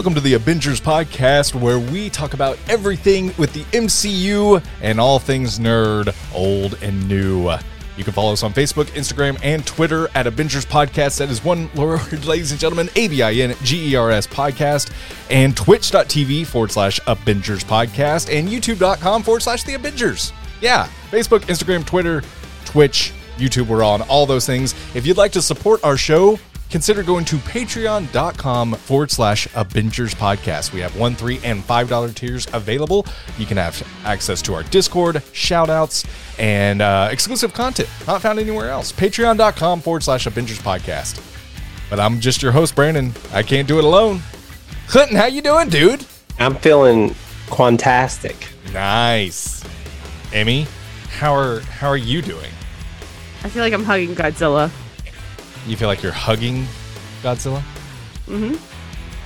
Welcome to the Avengers podcast, where we talk about everything with the MCU and all things nerd, old and new. You can follow us on Facebook, Instagram, and Twitter at Avengers Podcast. That is one word, ladies and gentlemen, A B I N G E R S Podcast, and twitch.tv forward slash Avengers Podcast, and youtube.com forward slash The Avengers. Yeah, Facebook, Instagram, Twitter, Twitch, YouTube, we're on all those things. If you'd like to support our show, consider going to patreon.com forward slash Avengers Podcast. We have one, three, and five dollar tiers available. You can have access to our Discord, shout outs, and uh, exclusive content not found anywhere else. Patreon.com forward slash Avengers Podcast. But I'm just your host, Brandon. I can't do it alone. Clinton, how you doing, dude? I'm feeling quantastic. Nice. Emmy, how are how are you doing? I feel like I'm hugging Godzilla. You feel like you're hugging Godzilla? Mm-hmm.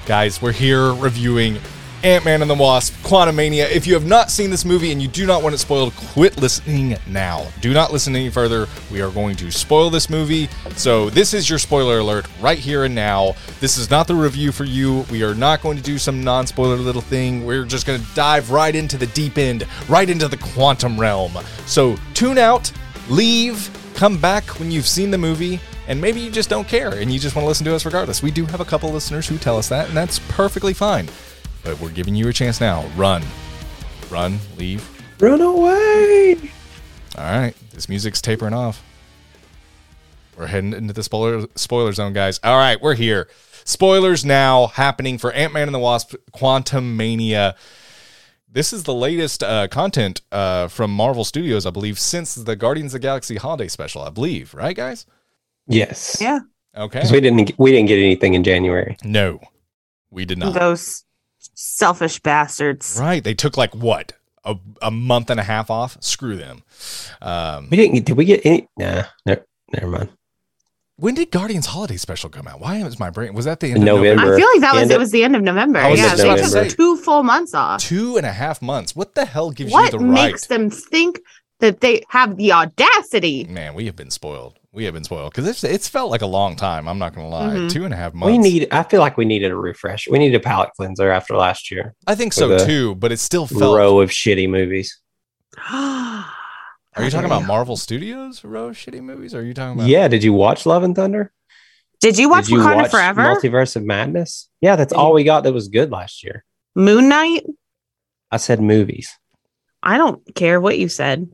Guys, we're here reviewing Ant-Man and the Wasp, Quantumania. If you have not seen this movie and you do not want it spoiled, quit listening now. Do not listen any further. We are going to spoil this movie. So this is your spoiler alert right here and now. This is not the review for you. We are not going to do some non-spoiler little thing. We're just going to dive right into the deep end, right into the quantum realm. So tune out, leave, come back when you've seen the movie and maybe you just don't care and you just want to listen to us regardless. We do have a couple listeners who tell us that, and that's perfectly fine. But we're giving you a chance now. Run. Run, leave. Run away. All right. This music's tapering off. We're heading into the spoiler spoiler zone, guys. All right, we're here. Spoilers now happening for Ant-Man and the Wasp Quantum Mania. This is the latest uh, content uh, from Marvel Studios, I believe, since the Guardians of the Galaxy holiday special, I believe, right, guys? Yes. Yeah. Okay. Because we didn't we didn't get anything in January. No, we did not. Those selfish bastards. Right. They took like what? A, a month and a half off? Screw them. Um, We didn't get did we get any nah, no, never mind. when did Guardians Holiday Special come out? Why is my brain? Was that the end In of November? November. I feel like that was End it was the end of November. I was yeah, so they about took two full months off. Two and a half months. What the hell gives what you the right? What makes them think that they have the audacity? Man, we have been spoiled. We have been spoiled because it's, it's felt like a long time. I'm not going to lie. Mhm. Two and a half months. We need I feel like we needed a refresh. We needed a palate cleanser after last year. I think so too, but it still felt. Row of shitty movies. Are you talking about Marvel Studios row of shitty movies? Or are you talking about? Yeah, did you watch Love and Thunder? Did you watch did you Wakanda watch Forever? Multiverse of Madness? Yeah, that's all we got that was good last year. Moon Knight? I said movies. I don't care what you said.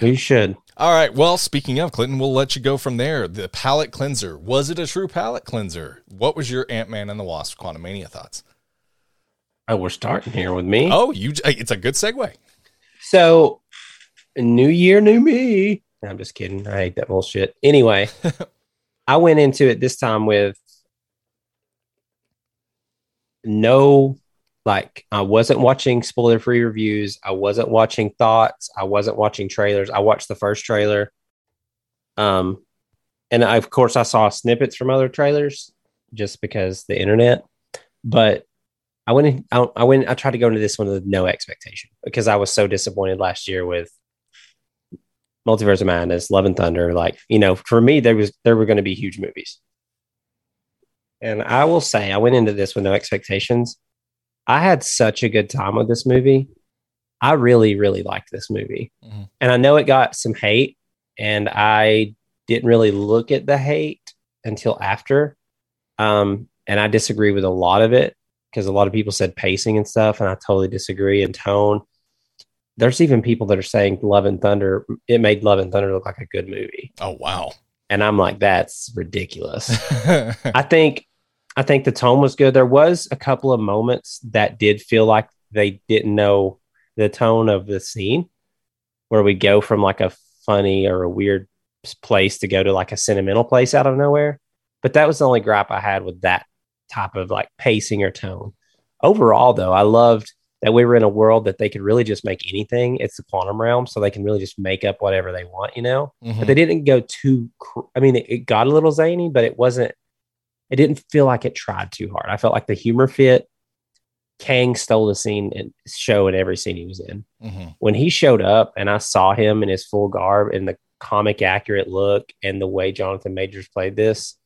You should. All right. Well, speaking of Clinton, we'll let you go from there. The palette cleanser. Was it a true palette cleanser? What was your Ant Man and the Wasp Quantumania thoughts? Oh, we're starting here with me. Oh, you. It's a good segue. So, new year, new me. I'm just kidding. I hate that bullshit. Anyway, I went into it this time with no, like, I wasn't watching spoiler free reviews. I wasn't watching thoughts. I wasn't watching trailers. I watched the first trailer. Um, and I, of course, I saw snippets from other trailers just because the internet. But I went in, I, I went, I tried to go into this one with no expectation because I was so disappointed last year with Multiverse of Madness, Love and Thunder. Like, you know, for me, there was, there were going to be huge movies. And I will say, I went into this with no expectations. I had such a good time with this movie. I really, really liked this movie. Mhm. And I know it got some hate, and I didn't really look at the hate until after. Um, and I disagree with a lot of it because a lot of people said pacing and stuff, and I totally disagree. And tone. There's even people that are saying Love and Thunder, it made Love and Thunder look like a good movie. Oh wow. And I'm like, that's ridiculous. I think I think the tone was good. There was a couple of moments that did feel like they didn't know the tone of the scene where we go from like a funny or a weird place to go to like a sentimental place out of nowhere. But that was the only gripe I had with that type of like pacing or tone. Overall, though, I loved that we were in a world that they could really just make anything. It's the quantum realm, so they can really just make up whatever they want, you know? Mhm. but they didn't go too cr- i mean it, it got a little zany but it wasn't it didn't feel like it tried too hard i felt like the humor fit kang stole the scene and show in every scene he was in Mhm. when he showed up and i saw him in his full garb and the comic accurate look and the way jonathan majors played this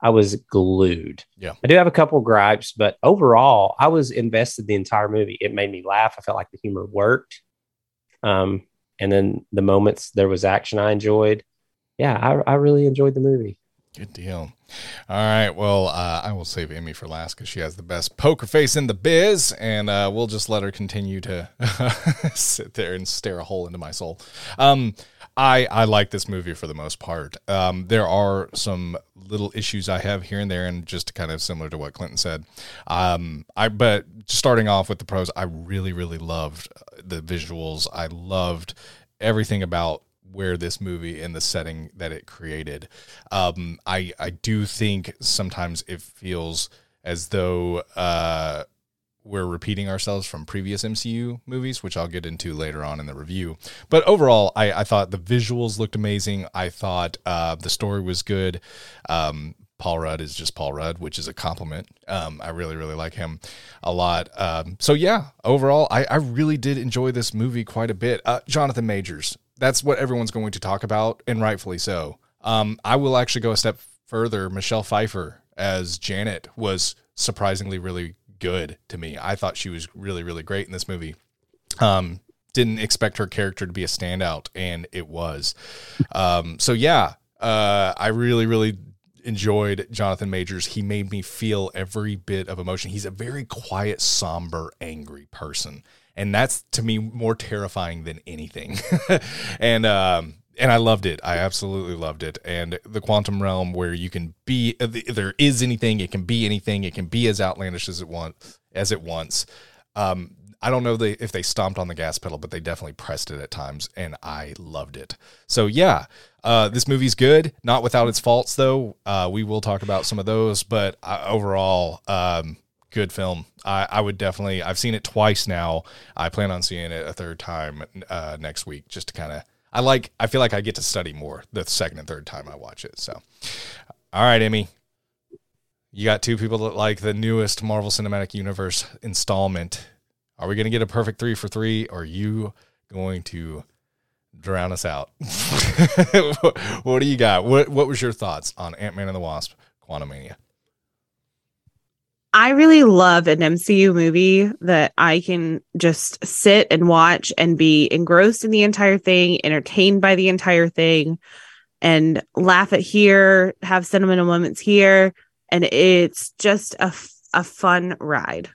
I was glued. Yeah. I do have a couple gripes, but overall, I was invested the entire movie. It made me laugh. I felt like the humor worked. Um, and then the moments there was action I enjoyed. Yeah, I, I really enjoyed the movie. Good deal. All right. Well, uh, I will save Amy for last because she has the best poker face in the biz, and uh, we'll just let her continue to sit there and stare a hole into my soul. Um, I I like this movie for the most part. Um, there are some little issues I have here and there, and just kind of similar to what Clinton said. Um, I but starting off with the pros, I really really loved the visuals. I loved everything about where this movie and the setting that it created. Um, I I do think sometimes it feels as though uh, we're repeating ourselves from previous MCU movies, which I'll get into later on in the review. But overall, I, I thought the visuals looked amazing. I thought uh, the story was good. Um, Paul Rudd is just Paul Rudd, which is a compliment. Um, I really, really like him a lot. Um, so yeah, overall, I, I really did enjoy this movie quite a bit. Uh, Jonathan Majors, that's what everyone's going to talk about, and rightfully so. Um, I will actually go a step further. Michelle Pfeiffer as Janet was surprisingly really good to me. I thought she was really, really great in this movie. Um, didn't expect her character to be a standout, and it was. Um, so yeah, uh, I really, really enjoyed Jonathan Majors. He made me feel every bit of emotion. He's a very quiet, somber, angry person. And that's to me more terrifying than anything. and um and I loved it. I absolutely loved it. And the quantum realm where you can be if there is anything, it can be anything, it can be as outlandish as it wants as it wants. Um I don't know if they stomped on the gas pedal, but they definitely pressed it at times, and I loved it. So yeah, uh, this movie's good, not without its faults though. Uh, we will talk about some of those, but uh, overall, um, good film. I, I, would definitely. I've seen it twice now. I plan on seeing it a third time uh, next week, just to kind of. I like. I feel like I get to study more the second and third time I watch it. So, all right, Emmy. You got two people that like the newest Marvel Cinematic Universe installment are we going to get a perfect three for three? Or are you going to drown us out? what do you got? What What was your thoughts on Ant Man and the Wasp: Quantumania? I really love an MCU movie that I can just sit and watch and be engrossed in the entire thing, entertained by the entire thing, and laugh at here, have sentimental moments here. And it's just a, a fun ride.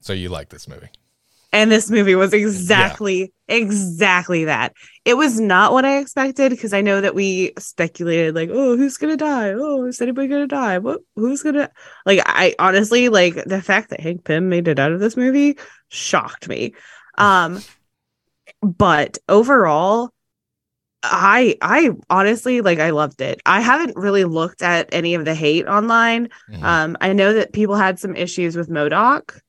So you like this movie? And this movie was exactly, yeah. exactly that. It was not what I expected because I know that we speculated, like, oh, who's gonna die? Oh, is anybody gonna die? What? Who's gonna? Like, I honestly like the fact that Hank Pym made it out of this movie shocked me. Um, but overall, I I honestly like I loved it. I haven't really looked at any of the hate online. Mm-hmm. Um, I know that people had some issues with MODOK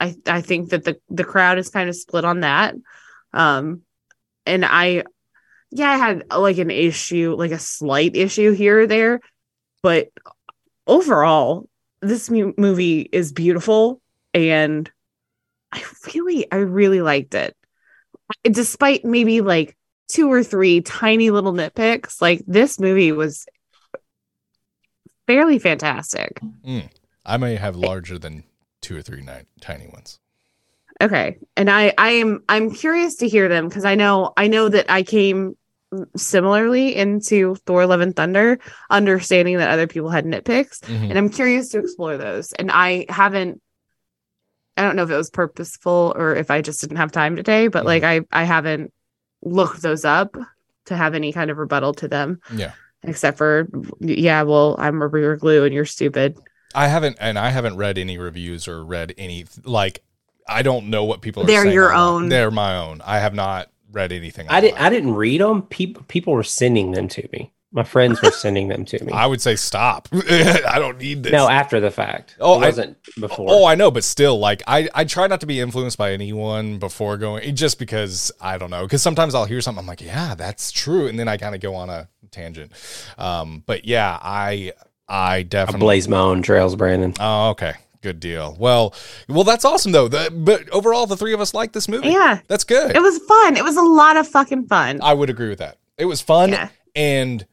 I I think that the the crowd is kind of split on that. Um, and I, yeah, I had like an issue, like a slight issue here or there, but overall, this mu- movie is beautiful, and I really, I really liked it, despite maybe like two or three tiny little nitpicks. Like this movie was fairly fantastic. Mm. I may have larger than two or three ni- tiny ones. Okay. And I I am I'm curious to hear them because I know I know that I came similarly into Thor Love and Thunder, understanding that other people had nitpicks. Mm-hmm. And I'm curious to explore those. And I haven't I don't know if it was purposeful or if I just didn't have time today, but mm-hmm. like I I haven't looked those up to have any kind of rebuttal to them. Yeah. Except for yeah, well, I'm a rear glue and you're stupid. I haven't, and I haven't read any reviews or read any like. I don't know what people are. They're your own. They're my own. I have not read anything. I didn't. I didn't read them. People people were sending them to me. My friends were sending them to me. I would say stop. I don't need this. No, after the fact. Oh, it wasn't I, before. Oh, I know, but still, like I, I try not to be influenced by anyone before going, just because I don't know. Because sometimes I'll hear something, I'm like, yeah, that's true, and then I kind of go on a tangent. Um, but yeah, I I definitely I blaze my own trails, Brandon. Oh, okay. Good deal. Well, well, that's awesome though. The, but overall, the three of us like this movie. Yeah, that's good. It was fun. It was a lot of fucking fun. I would agree with that. It was fun, yeah. and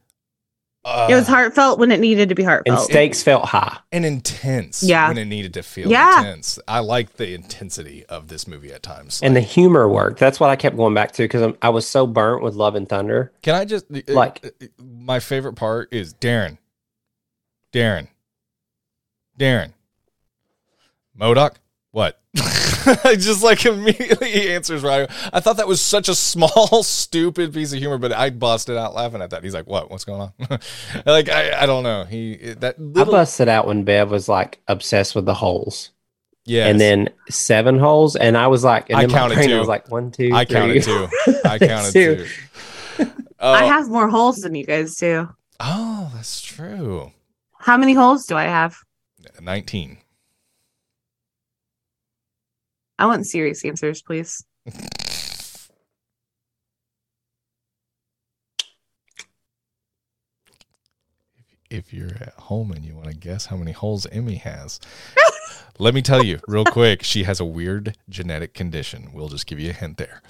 uh, it was heartfelt when it needed to be heartfelt. And heartfelt. stakes felt high. and intense Yeah. when it needed to feel Yeah. intense. I like the intensity of this movie at times. And the humor worked. That's what I kept going back to because I was so burnt with Love and Thunder. Can I just Like- uh, my favorite part is Darren, Darren, Darren, MODOK. What? I just like immediately he answers right. I thought that was such a small, stupid piece of humor, but I busted out laughing at that. He's like, "What? What's going on?" like I, I don't know. He that I little busted out when Bev was like obsessed with the holes. yeah, And then seven holes. And I was like, and I counted brain, two. I was like, one, two, I three. counted two. I counted Two. two. Uh, I Oh, have more holes than you guys do. oh, that's true. How many holes do I have? Nineteen. I want serious answers, please. if you're at home and you want to guess how many holes Emmy has, let me tell you real quick. She has a weird genetic condition. We'll just give you a hint there.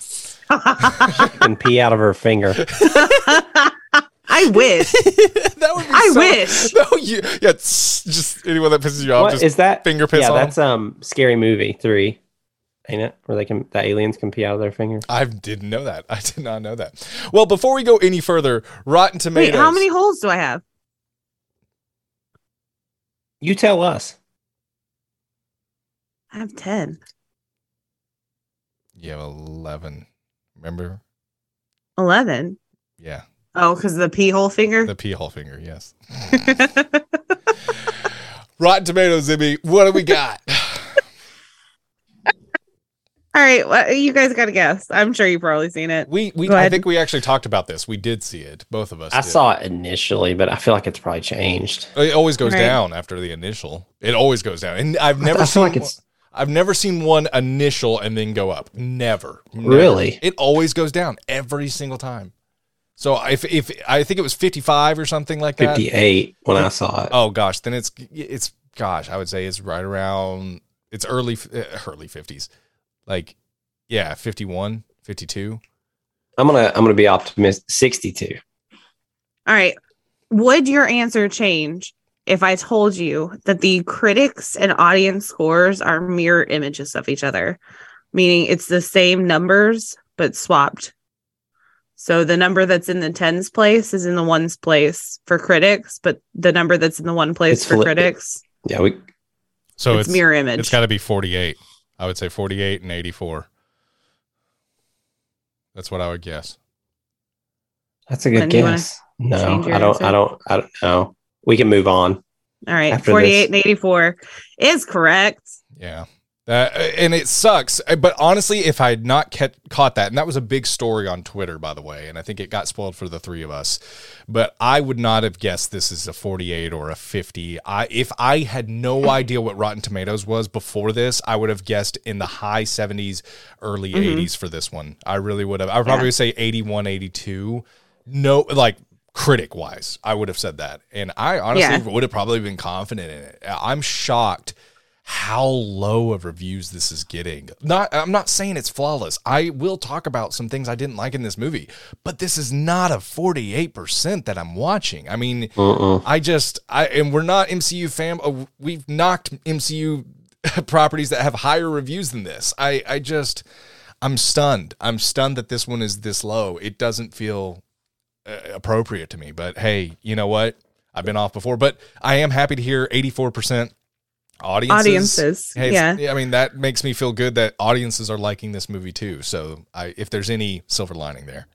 and pee out of her finger. I wish. that would be I so- wish. No, you, yeah, tss, just anyone that pisses you off, What just is that? finger piss Yeah, on that's um scary movie three, ain't it? Where they can the aliens can pee out of their finger. I didn't know that. I did not know that. Well, before we go any further, Rotten Tomatoes. Wait, how many holes do I have? You tell us. I have 10. You have eleven. Remember? 11. Yeah, Oh, because the pee hole finger? the pee hole finger. Yes. Rotten Tomatoes, Emmy. What do we got? All right. Well, you guys got to guess. I'm sure you've probably seen it. We we I think we actually talked about this. We did see it. Both of us. I did. saw it initially, but I feel like it's probably changed. It always goes Right. down after the initial. It always goes down, and I've never I seen. like one- it's I've never seen one initial and then go up. Never. Never. Really? It always goes down every single time. So if if I think it was fifty five or something like that. fifty eight when I saw it. Oh gosh, then it's it's gosh, I would say it's right around it's early uh, early fifties, like yeah, 51, 52. I'm gonna I'm gonna be optimistic. Sixty two. All right. Would your answer change if I told you that the critics and audience scores are mirror images of each other? Meaning it's the same numbers, but swapped. So the number that's in the tens place is in the ones place for critics, but the number that's in the one place It's for flip- critics, Yeah, we So it's, it's mirror image. it's got to be forty eight. I would say forty eight and eighty four. That's what I would guess. that's a good Then do you wanna guess. No, change your I don't answer? I don't I don't know. We can move on. All right, forty-eight this. and 84 is correct. Yeah. That, and it sucks. Uh, But honestly, if I had not kept, caught that, and that was a big story on Twitter, by the way, and I think it got spoiled for the three of us, but I would not have guessed this is a 48 or a 50. I, if I had no idea what Rotten Tomatoes was before this, I would have guessed in the high 70s, early Mhm. 80s for this one. I really would have. I would probably say 81, 82. No, like critic wise, I would have said that. And I honestly Yeah. would have probably been confident in it. I'm shocked how low of reviews this is getting. Not I'm not saying it's flawless. I will talk about some things I didn't like in this movie, but this is not a 48% that I'm watching. I mean, Mm-mm. I just I and we're not MCU fam uh, we've knocked MCU properties that have higher reviews than this. I I just I'm stunned. I'm stunned that this one is this low. It doesn't feel uh, appropriate to me, but hey, you know what? I've been off before, but I am happy to hear 84% audiences. Audiences. Hey, yeah. I mean that makes me feel good that audiences are liking this movie too. So, I if there's any silver lining there.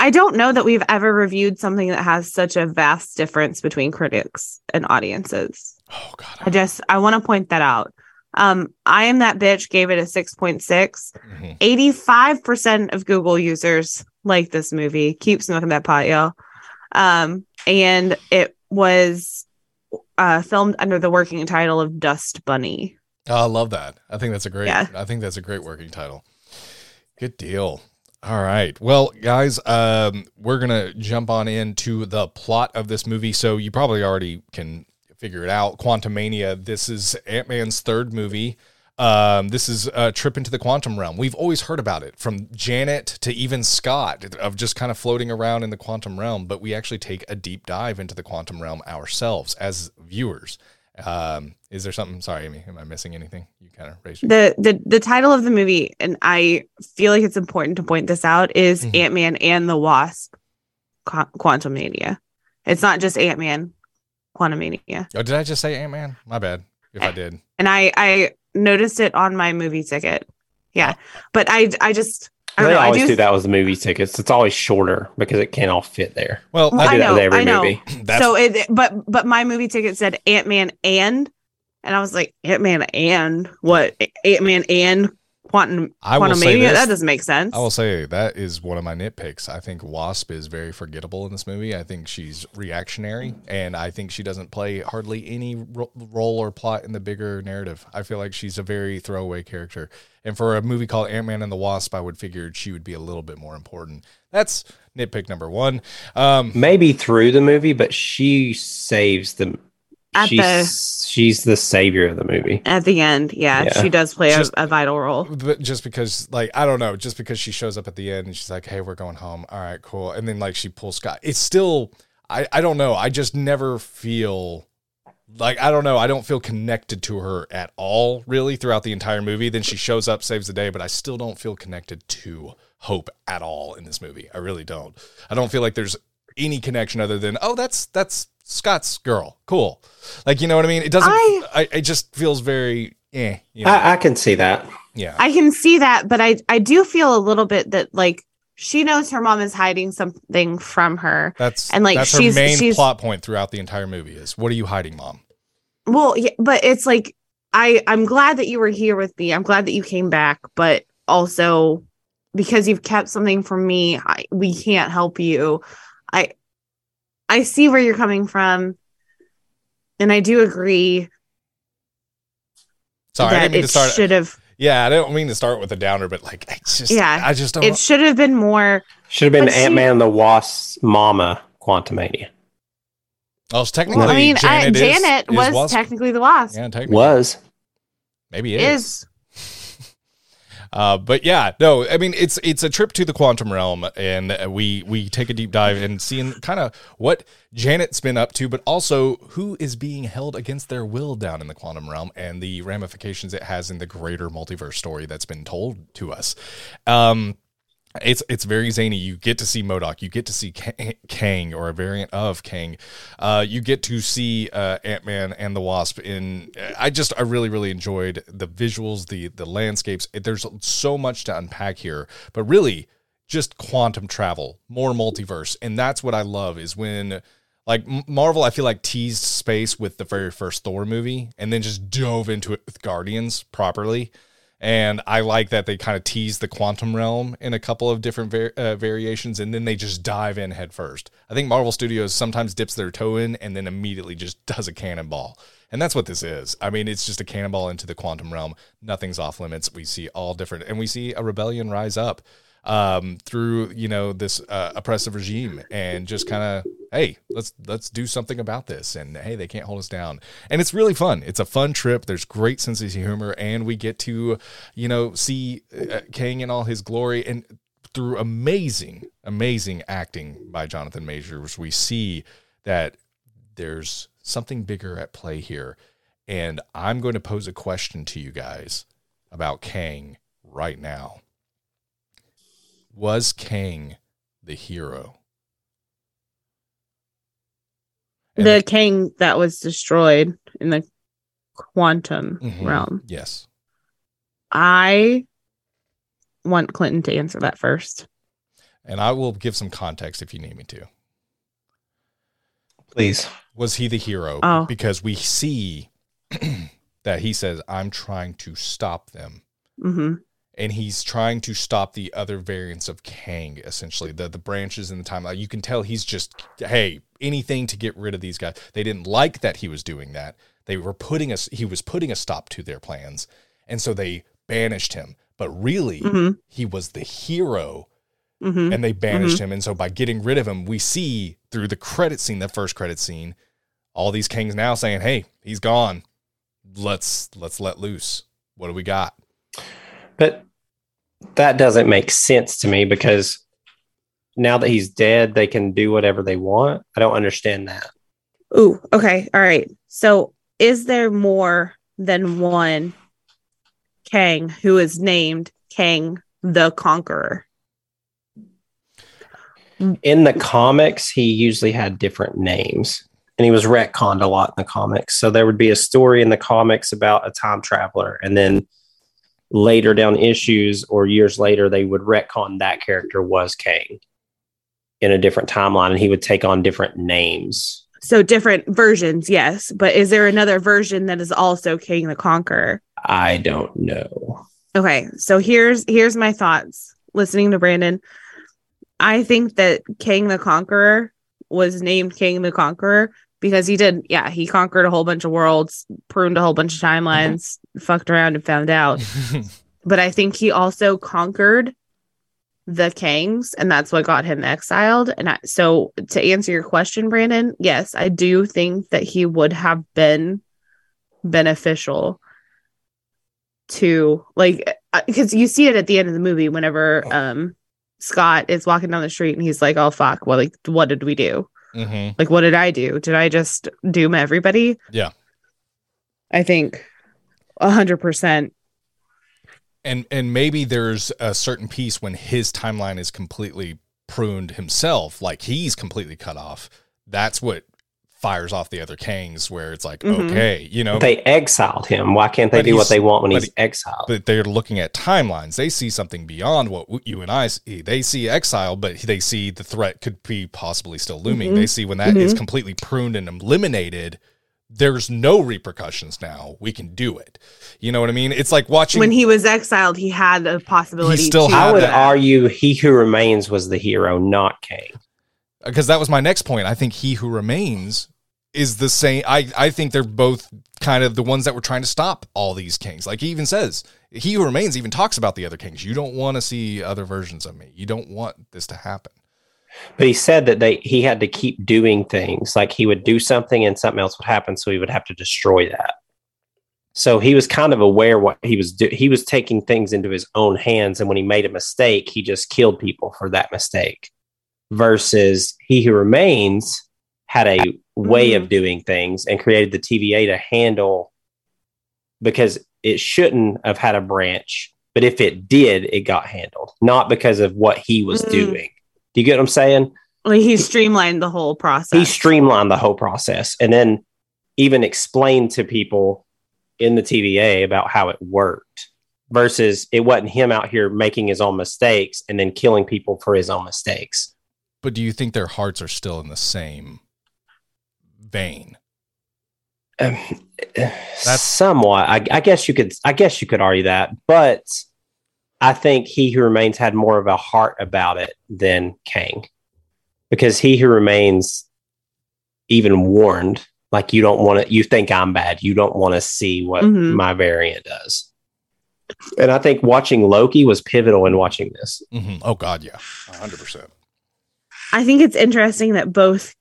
I don't know that we've ever reviewed something that has such a vast difference between critics and audiences. Oh god. I just I want to point that out. Um, I am that bitch gave it a 6.6. Mhm. 85% of Google users like this movie. Keep smoking that pot, y'all. Um, and it was uh filmed under the working title of Dust Bunny. Oh, I love that. I think that's a great. Yeah. I think that's a great working title. Good deal. All right. Well, guys, um, we're gonna jump on into the plot of this movie. So you probably already can figure it out. Quantum Mania. This is Ant Man's third movie. Um, this is a trip into the quantum realm. We've always heard about it from Janet to even Scott of just kind of floating around in the quantum realm, but we actually take a deep dive into the quantum realm ourselves as viewers. Um, is there something? Sorry, Amy, am I missing anything? You kind of raised your the the the title of the movie, and I feel like it's important to point this out, is Mhm. Ant Man and the Wasp, Qu- Quantum Mania. It's not just Ant Man, Quantum Mania. Oh, did I just say Ant Man? My bad. If I did, And I I noticed it on my movie ticket. Yeah, but I I just I They know. I always do. do that with the movie tickets. It's always shorter because it can't all fit there. well, Well, I that, do that with know, every I know. movie. that's so it but but my movie ticket said Ant Man and, and I was like Ant Man and what Ant Man and Quantum I will Quantum say Mania. this. That doesn't make sense. I will say that is one of my nitpicks. I think Wasp is very forgettable in this movie. I think she's reactionary, and I think she doesn't play hardly any ro- role or plot in the bigger narrative. I feel like she's a very throwaway character. And for a movie called Ant Man and the Wasp, I would figure she would be a little bit more important. That's nitpick number one. Um, Maybe through the movie, but she saves the. At she's, she's the savior of the movie. At the end, yeah, Yeah. she does play a, a vital role. but just because like i don't know just because she shows up at the end and she's like hey we're going home. All right cool. And then like she pulls scott. It's still i i don't know. I just never feel like i don't know. I don't feel connected to her at all really throughout the entire movie. Then she shows up saves the day but i still don't feel connected to hope at all in this movie. I really don't. I don't feel like there's any connection other than oh that's that's scott's girl cool like you know what i mean it doesn't I- I, it just feels very eh you know? I, I can see that. yeah I can see that, but I I do feel a little bit that like she knows her mom is hiding something from her. That's And, like, that's her she's- main she's- plot point throughout the entire movie is what are you hiding, mom? Well, yeah, but it's like I I'm glad that you were here with me. I'm glad that you came back, but also because you've kept something from me, I, we can't help you. I I see where you're coming from, and I do agree Sorry, I that didn't mean it to start. should have yeah, I don't mean to start with a downer, but like it's just Yeah, I just don't. it should have been more. Should have been But Ant Man the Wasp's mama, Quantumania. oh, it's technically I mean, Janet, is- Janet is was Wasp. technically the wasp. yeah, technically Was. maybe it is. is Uh, but yeah, no, I mean it's it's a trip to the quantum realm, and we we take a deep dive and seeing kind of what Janet's been up to, but also who is being held against their will down in the quantum realm, and the ramifications it has in the greater multiverse story that's been told to us. Um, it's it's very zany. You get to see MODOK. You get to see Ka- Kang or a variant of Kang. Uh, you get to see uh, Ant Man and the Wasp. In I just I really really enjoyed the visuals, the the landscapes. There's so much to unpack here, but really just quantum travel, more multiverse, and that's what I love. Is when like Marvel, I feel like teased space with the very first Thor movie, and then just dove into it with Guardians properly. And I like that they kind of tease the quantum realm in a couple of different var- uh, variations, and then they just dive in headfirst. I think Marvel Studios sometimes dips their toe in and then immediately just does a cannonball. And that's what this is. I mean, it's just a cannonball into the quantum realm. Nothing's off limits. We see all different, and we see a rebellion rise up um, through you know this uh, oppressive regime, and just kind of hey, let's let's do something about this, and hey, they can't hold us down, and it's really fun. It's a fun trip. There's great sense of humor, and we get to you know see uh, Kang in all his glory, and through amazing, amazing acting by Jonathan Majors, we see that there's something bigger at play here. And I'm going to pose a question to you guys about Kang right now. Was Kang the hero? And the king that was destroyed in the quantum Mhm. realm. Yes. I want Clinton to answer that first. And I will give some context if you need me to. Please. Was he the hero? Oh. Because we see that he says, I'm trying to stop them. hmm and he's trying to stop the other variants of Kang, essentially the the branches in the timeline. You can tell he's just hey anything to get rid of these guys. They didn't like that he was doing that. They were putting us. He was putting a stop to their plans, and so they banished him. But really, hmm he was the hero, hmm and they banished him. And so by getting rid of him, we see through the credit scene, the first credit scene, all these Kangs now saying, "Hey, he's gone. Let's let's let loose." What do we got? But that doesn't make sense to me because now that he's dead, they can do whatever they want. I don't understand that. Ooh, okay. All right. So is there more than one Kang who is named Kang the Conqueror? In the comics, he usually had different names and he was retconned a lot in the comics. So there would be a story in the comics about a time traveler, and then later down issues or years later, they would retcon that character was Kang in a different timeline, and he would take on different names. So different versions, yes. But is there another version that is also Kang the Conqueror? I don't know. Okay, so here's here's my thoughts. Listening to Brandon, I think that Kang the Conqueror was named Kang the Conqueror because he did, yeah, he conquered a whole bunch of worlds, pruned a whole bunch of timelines, fucked around and found out. but I think he also conquered the Kangs, and that's what got him exiled. And I, so, to answer your question, Brandon, yes, I do think that he would have been beneficial to like because you see it at the end of the movie whenever um Scott is walking down the street and he's like, "Oh fuck, well, like, what did we do? Hmm Like, what did I do? Did I just doom everybody?" Yeah. I think a hundred percent. And and maybe there's a certain piece when his timeline is completely pruned himself, like he's completely cut off. That's what fires off the other Kangs, where it's like, Mhm. okay, you know, They exiled him. Why can't they But do what they want when but he's exiled? but they're looking at timelines. They see something beyond what you and I see. They see exile, but they see the threat could be possibly still looming. Mhm. They see when that is Mhm. completely pruned and eliminated, there's no repercussions now. We can do it. You know what I mean? It's like watching When he was exiled, he had a possibility. still to had I would that. argue he who remains was the hero, not Kang. Because that was my next point. I think he who remains is the same. I, I think they're both kind of the ones that were trying to stop all these kings. Like he even says, he who remains even talks about the other kings. You don't want to see other versions of me. You don't want this to happen. But he said that they he had to keep doing things. Like he would do something and something else would happen, so he would have to destroy that. So he was kind of aware what he was do- he was taking things into his own hands, and when he made a mistake, he just killed people for that mistake. Versus he who remains had a way of doing things and created the TVA to handle because it shouldn't have had a branch, but if it did, it got handled, not because of what he was Mm. doing. Do you get what I'm saying? he streamlined the whole process. He streamlined the whole process and then even explained to people in the TVA about how it worked versus it wasn't him out here making his own mistakes and then killing people for his own mistakes. But do you think their hearts are still in the same vein? Um, somewhat. I, I guess you could. I guess you could argue that, but I think he who remains had more of a heart about it than Kang, because he who remains even warned, like you don't want to. You think I'm bad. You don't want to see what Mhm. my variant does. And I think watching Loki was pivotal in watching this. hmm Oh God, yeah, hundred percent. I think it's interesting that both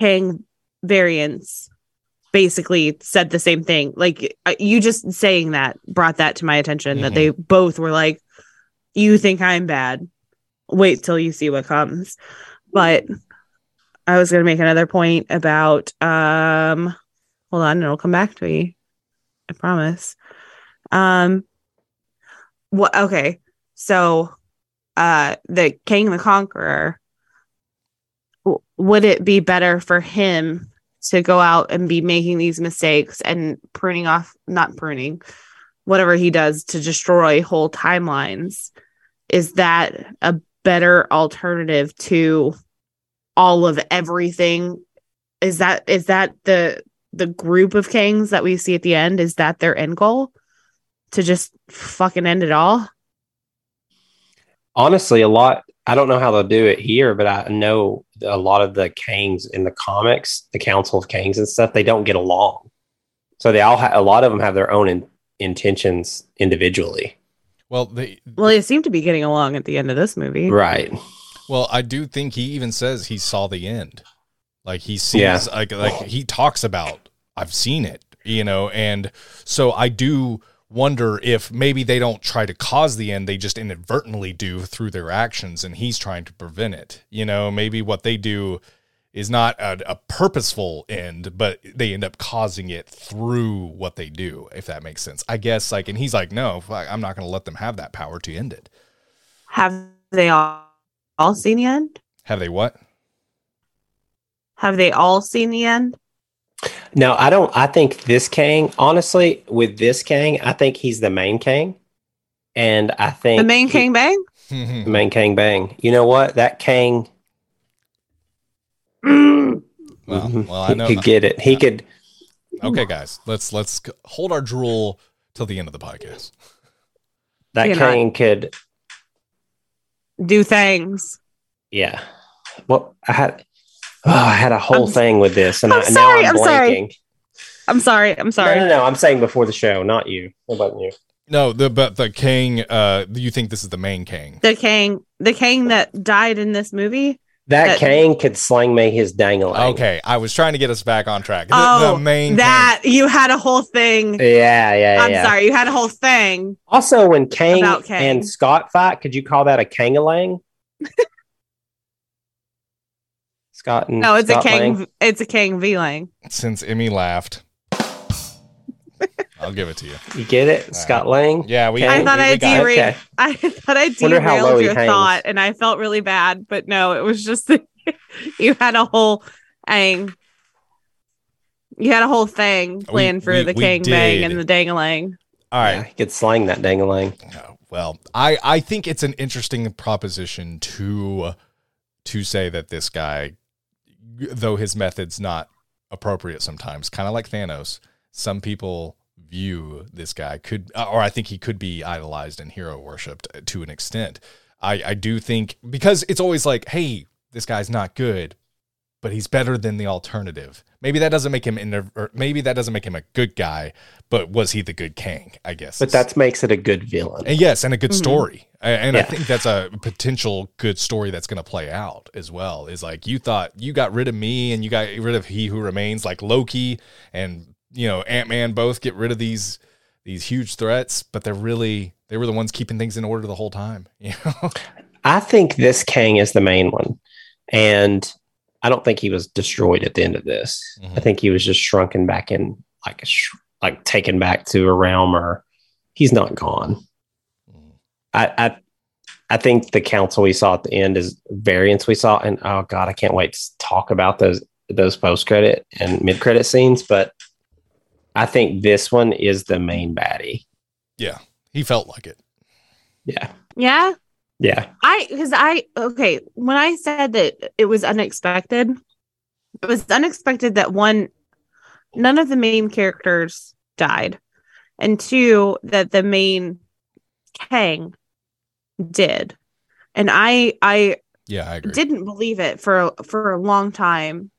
Kang variants basically said the same thing. Like uh, you just saying that brought that to my attention that they both were like, "You think I'm bad? Wait till you see what comes." But I was going to make another point about um hold on, it'll come back to me. I promise. Um what okay. So uh the Kang the Conqueror would it be better for him to go out and be making these mistakes and pruning off not pruning whatever he does to destroy whole timelines? Is that a better alternative to all of everything? Is that is that the the group of kings that we see at the end is that their end goal? To just fucking end it all? Honestly, a lot. I don't know how they'll do it here, but I know a lot of the Kangs in the comics, the Council of Kangs and stuff, they don't get along. So they all ha- a lot of them have their own in- intentions individually. Well, they well they seem to be getting along at the end of this movie Right. Well, I do think he even says he saw the end. Like he sees Yeah. like like he talks about I've seen it, you know, and so I do wonder if maybe they don't try to cause the end, they just inadvertently do through their actions, and he's trying to prevent it. You know, maybe what they do is not a, a purposeful end, but they end up causing it through what they do, if that makes sense. I guess, like, and he's like, no, I'm not going to let them have that power to end it. Have they all, all seen the end? Have they what? Have they all seen the end? No, I don't. I think this Kang, honestly, with this Kang, I think he's the main Kang. And I think The main he- King Bang? the main Kang Bang. You know what? That Kang, well, mhm, well, I he know. could get it. He could. Okay, guys, let's let's hold our drool till the end of the podcast. That You're not- Kang could. Do things. Yeah. Well, I had. Oh, I had a whole I'm- thing with this, and I'm I, sorry, now I'm, I'm sorry. blanking. I'm sorry. I'm sorry. No, no, no. I'm saying before the show, not you. What about you? No, the but the king. Uh, you think this is the main king? The king, the king that died in this movie. That, That- Kang could slang me his dangling. Okay, I was trying to get us back on track. The, oh, the main that you had a whole thing. Yeah, yeah, I'm yeah. sorry, you had a whole thing. Also, when Kang, Kang. and Scott fight, could you call that a Kangalang? Scott and No, it's Scott a Kang. Lang? It's a Kang V Lang. Since Emmy laughed, I'll give it to you. You get it, Scott Lang. Yeah, we. I thought we I got derailed. Okay. I thought I Wonder how low derailed your hangs. thought, and I felt really bad. But no, it was just that you had a whole thing. You had a whole thing planned for we- the we Kang Bang and the Dangalang. All right. Yeah, he could slang that Dangalang. Oh, Well, I I think it's an interesting proposition to to say that this guy, though his method's not appropriate sometimes, kind of like Thanos, some people view this guy could, uh, or I think he could be idolized and hero worshipped uh, to an extent. I I do think because it's always like, hey, this guy's not good, but he's better than the alternative. Maybe that doesn't make him in, or maybe that doesn't make him a good guy, but was he the good Kang? I guess. But that makes it a good villain. and yes, and a good Mhm. story. A- And I think that's a potential good story that's going to play out as well. Is like you thought you got rid of me and you got rid of He Who Remains, like Loki and you know Ant Man both get rid of these these huge threats, but they're really they were the ones keeping things in order the whole time. You know, I think this Kang is the main one. And I don't think he was destroyed at the end of this. Mhm. I think he was just shrunken back in, like, sh- like taken back to a realm, or he's not gone. I, I, I think the council we saw at the end is variants we saw, and oh god, I can't wait to talk about those those post credit and mid credit scenes. But I think this one is the main baddie. yeah, he felt like it. Yeah, Yeah, yeah. I because I okay when I said that it was unexpected, it was unexpected that one, none of the main characters died, and two that the main Kang did, and I I Yeah, I agree. didn't believe it for for a long time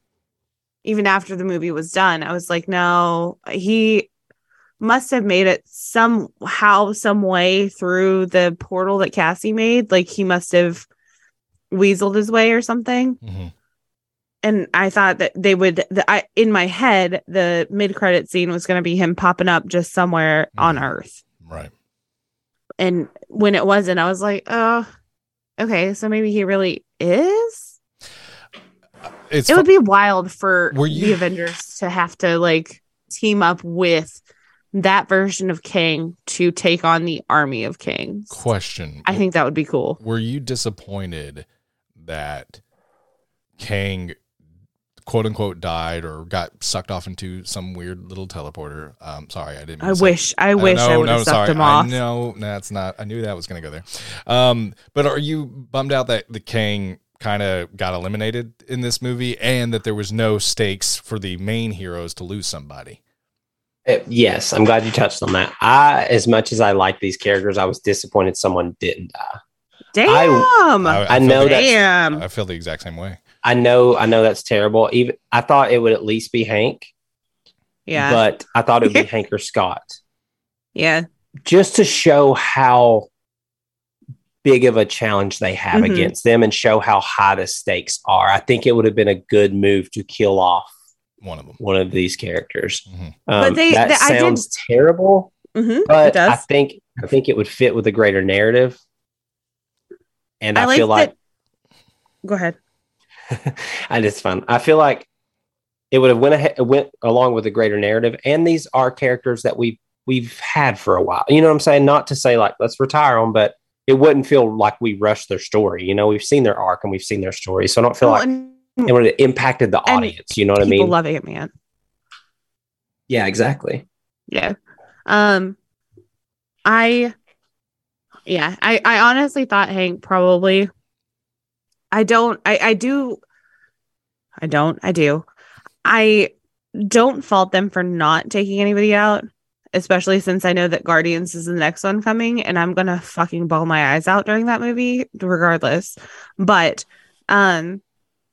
even after the movie was done i was like no he must have made it somehow some way through the portal that cassie made like he must have weaseled his way or something Mhm. and i thought that they would the, I, in my head the mid-credit scene was going to be him popping up just somewhere on Mhm. earth Right. and when it wasn't i was like oh okay so maybe he really is It's it would be wild for Were the Avengers to have to like team up with that version of King to take on the army of kings. question. I think that would be cool. were you disappointed that Kang quote unquote died or got sucked off into some weird little teleporter? Um, sorry, I didn't. mean I wish I Uh, wish I no, would have no, sucked sorry. him off. I know that's not. I knew that was going to go there. Um, but are you bummed out that the Kang kind of got eliminated in this movie, and that there was no stakes for the main heroes to lose somebody? Uh, yes, I'm glad you touched on that. I, as much as I like these characters, I was disappointed someone didn't die. Damn. I, I feel know that- Damn. I feel the exact same way. I know, I know that's terrible. Even I thought it would at least be Hank, yeah. but I thought it would be Hank or Scott, yeah. just to show how big of a challenge they have Mhm. against them and show how high the stakes are. I think it would have been a good move to kill off One of them. one of these characters. Mhm. Um, But they- that they- I did- sounds terrible, Mhm, but I think I think it would fit with a greater narrative. And I, I like feel like that- Go ahead. I just fun. I feel like it would have went ahead, went along with a greater narrative, and these are characters that we we've had for a while. You know what I'm saying? Not to say like let's retire them, but it wouldn't feel like we rushed their story. You know, we've seen their arc and we've seen their story, so I don't feel Well, like and it would have impacted the and audience. You know what I people mean? love Ant Man. yeah, exactly. Yeah. Um I yeah, I I honestly thought Hank probably I don't I I do I don't I do. I don't fault them for not taking anybody out, especially since I know that Guardians is the next one coming and I'm going to fucking bawl my eyes out during that movie regardless. But um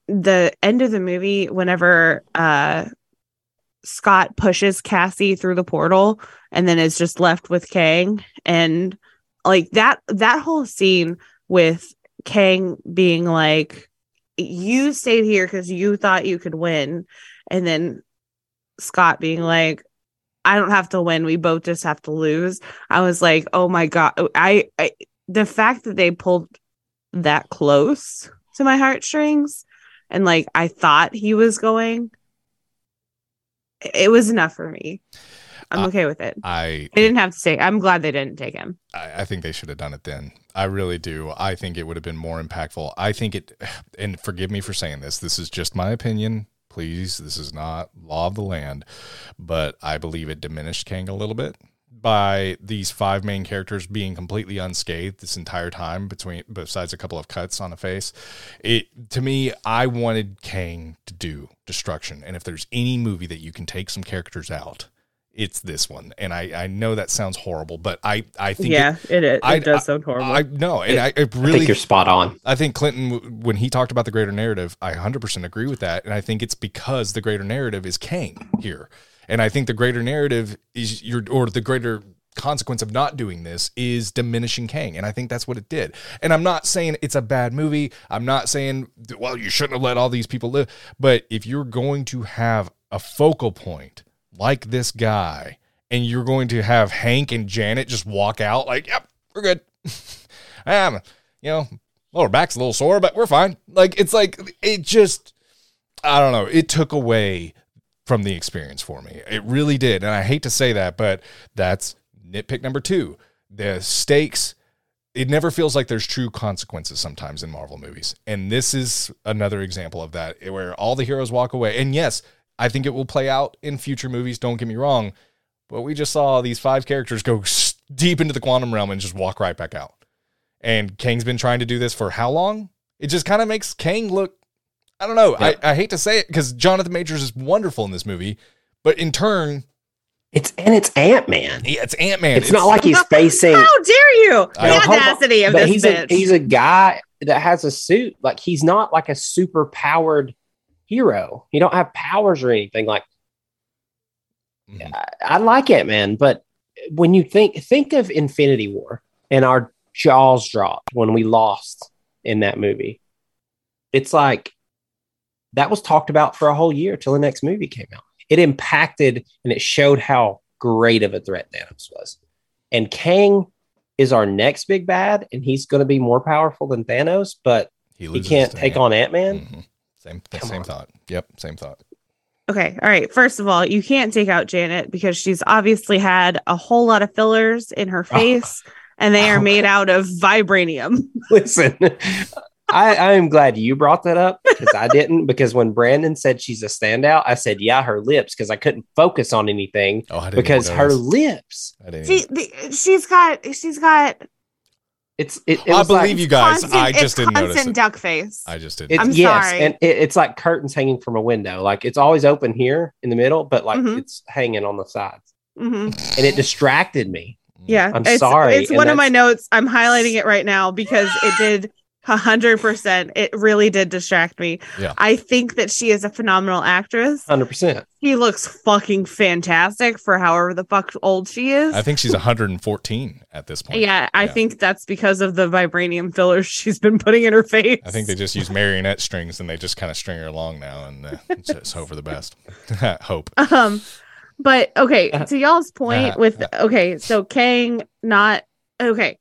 the end of the movie whenever uh Scott pushes Cassie through the portal and then is just left with Kang. And like that that whole scene with Kang being like you stayed here cuz you thought you could win. And then Scott being like I don't have to win. We both just have to lose. I was like oh my god. I, I the fact that they pulled that close to my heartstrings and like I thought he was going it was enough for me. I'm Uh, okay with it. I They didn't have to take. I'm glad they didn't take him. I, I think they should have done it then. I really do. I think it would have been more impactful. I think it, and forgive me for saying this, this is just my opinion. Please, this is not law of the land, but I believe it diminished Kang a little bit by these five main characters being completely unscathed this entire time between besides a couple of cuts on the face. It to me, I wanted Kang to do destruction. And if there's any movie that you can take some characters out, it's this one. And I, I know that sounds horrible, but I, I think yeah, it, it, it I- does sound horrible. I know and I, I I really think you're spot on. I think Clinton, when he talked about the greater narrative, I 100% agree with that. And I think it's because the greater narrative is Kang here. And I think the greater narrative is your, or the greater consequence of not doing this is diminishing Kang. And I think that's what it did. And I'm not saying it's a bad movie. I'm not saying, well, you shouldn't have let all these people live. But if you're going to have a focal point like this guy, and you're going to have Hank and Janet just walk out like, yep, we're good. um, you know, lower back's a little sore, but we're fine. Like it's like it just I don't know, it took away from the experience for me. It really did. And I hate to say that, but that's nitpick number 2. The stakes it never feels like there's true consequences sometimes in Marvel movies. And this is another example of that where all the heroes walk away. And yes, I think it will play out in future movies, don't get me wrong, but we just saw these five characters go deep into the quantum realm and just walk right back out. And Kang's been trying to do this for how long? It just kind of makes Kang look. I don't know. Yeah. I, I hate to say it because Jonathan Majors is wonderful in this movie, but in turn, It's and it's Ant Man. yeah, it's Ant Man. It's, not like he's facing. How dare you? I- The No, audacity of but this he's bitch. a he's a guy that has a suit. Like he's not like a super powered hero. He don't have powers or anything. Like Mhm. I, I like Ant Man, But when you think think of Infinity War and our jaws dropped when we lost in that movie, it's like that was talked about for a whole year till the next movie came out. It impacted and it showed how great of a threat Thanos was. And Kang is our next big bad, and he's going to be more powerful than Thanos, but he loses can't take Ant- on Ant Man. Mhm. Same, Come same on. thought. Yep, same thought. Okay. All right. First of all, you can't take out Janet because she's obviously had a whole lot of fillers in her face and they are Oh. made out of vibranium. Listen, I, I am glad you brought that up because I didn't. Because when Brandon said she's a standout, I said, yeah, her lips, because I couldn't focus on anything Oh, I didn't because even her lips. I didn't. She, the, she's got, she's got. It's it, it I was believe like, you guys. constant- I just didn't notice constant it. duck face. I just didn't. It's, I'm yes, sorry. and it, it's like curtains hanging from a window. Like it's always open here in the middle, but like Mhm. it's hanging on the sides, hmm and it distracted me. Yeah, I'm it's, sorry, It's and one of my notes. I'm highlighting it right now because it did a hundred percent. It really did distract me. Yeah. I think that she is a phenomenal actress. Hundred percent. She looks fucking fantastic for however the fuck old she is. I think she's 114 at this point. yeah, I Yeah. think that's because of the vibranium fillers she's been putting in her face. I think they just use marionette strings and they just kind of string her along now and uh, just hope for the best. hope. um But okay, to y'all's point with okay, so Kang not okay.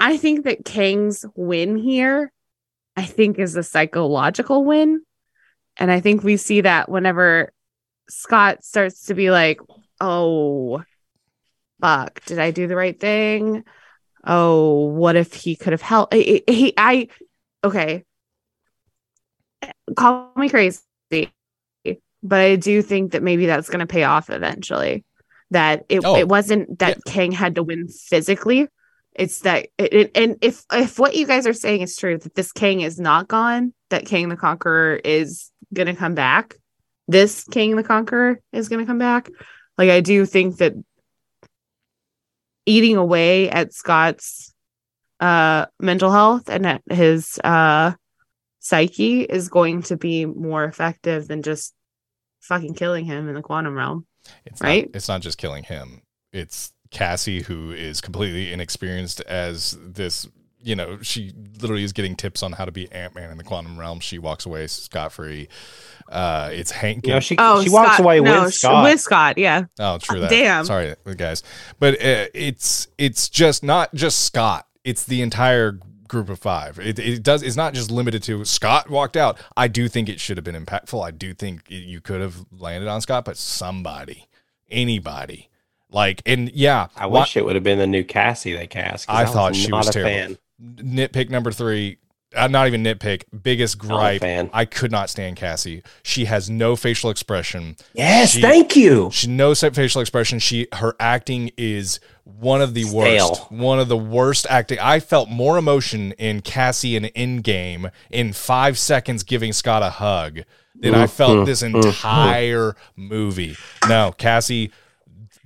I think that Kang's win here, I think, is a psychological win. And I think we see that whenever Scott starts to be like, oh, fuck, did I do the right thing? Oh, what if he could have helped? He, he- I, okay, call me crazy, but I do think that maybe that's going to pay off eventually. That it, Oh, it wasn't that Kang had to win physically. It's that it, and if if what you guys are saying is true, that this Kang is not gone, that Kang the Conqueror is gonna come back. This Kang the Conqueror is gonna come back. Like I do think that eating away at Scott's uh mental health and at his uh psyche is going to be more effective than just fucking killing him in the quantum realm. It's Right? Not, it's not just killing him. It's Cassie who is completely inexperienced as this. You know, she literally is getting tips on how to be Ant Man in the quantum realm. She walks away scot free. Uh, it's Hank. You know, she Oh, she walks away no, with Scott. With Scott, yeah. Oh, true that. damn. Sorry, guys, but uh, it's it's just not just Scott. It's the entire group of five. It, it does. It's not just limited to Scott walked out. I do think it should have been impactful. I do think you could have landed on Scott, but somebody, anybody, like, and yeah, I why- wish it would have been the new Cassie they cast. I was thought she not was terrible. fan. nitpick number three. Uh, not even nitpick. Biggest gripe. I could not stand Cassie. She has no facial expression. Yes, She- thank you. She no facial expression. She her acting is one of the Stale. worst. One of the worst acting. I felt more emotion in Cassie in Endgame in five seconds giving Scott a hug than I felt Mhm, this mhm. entire movie. No, Cassie,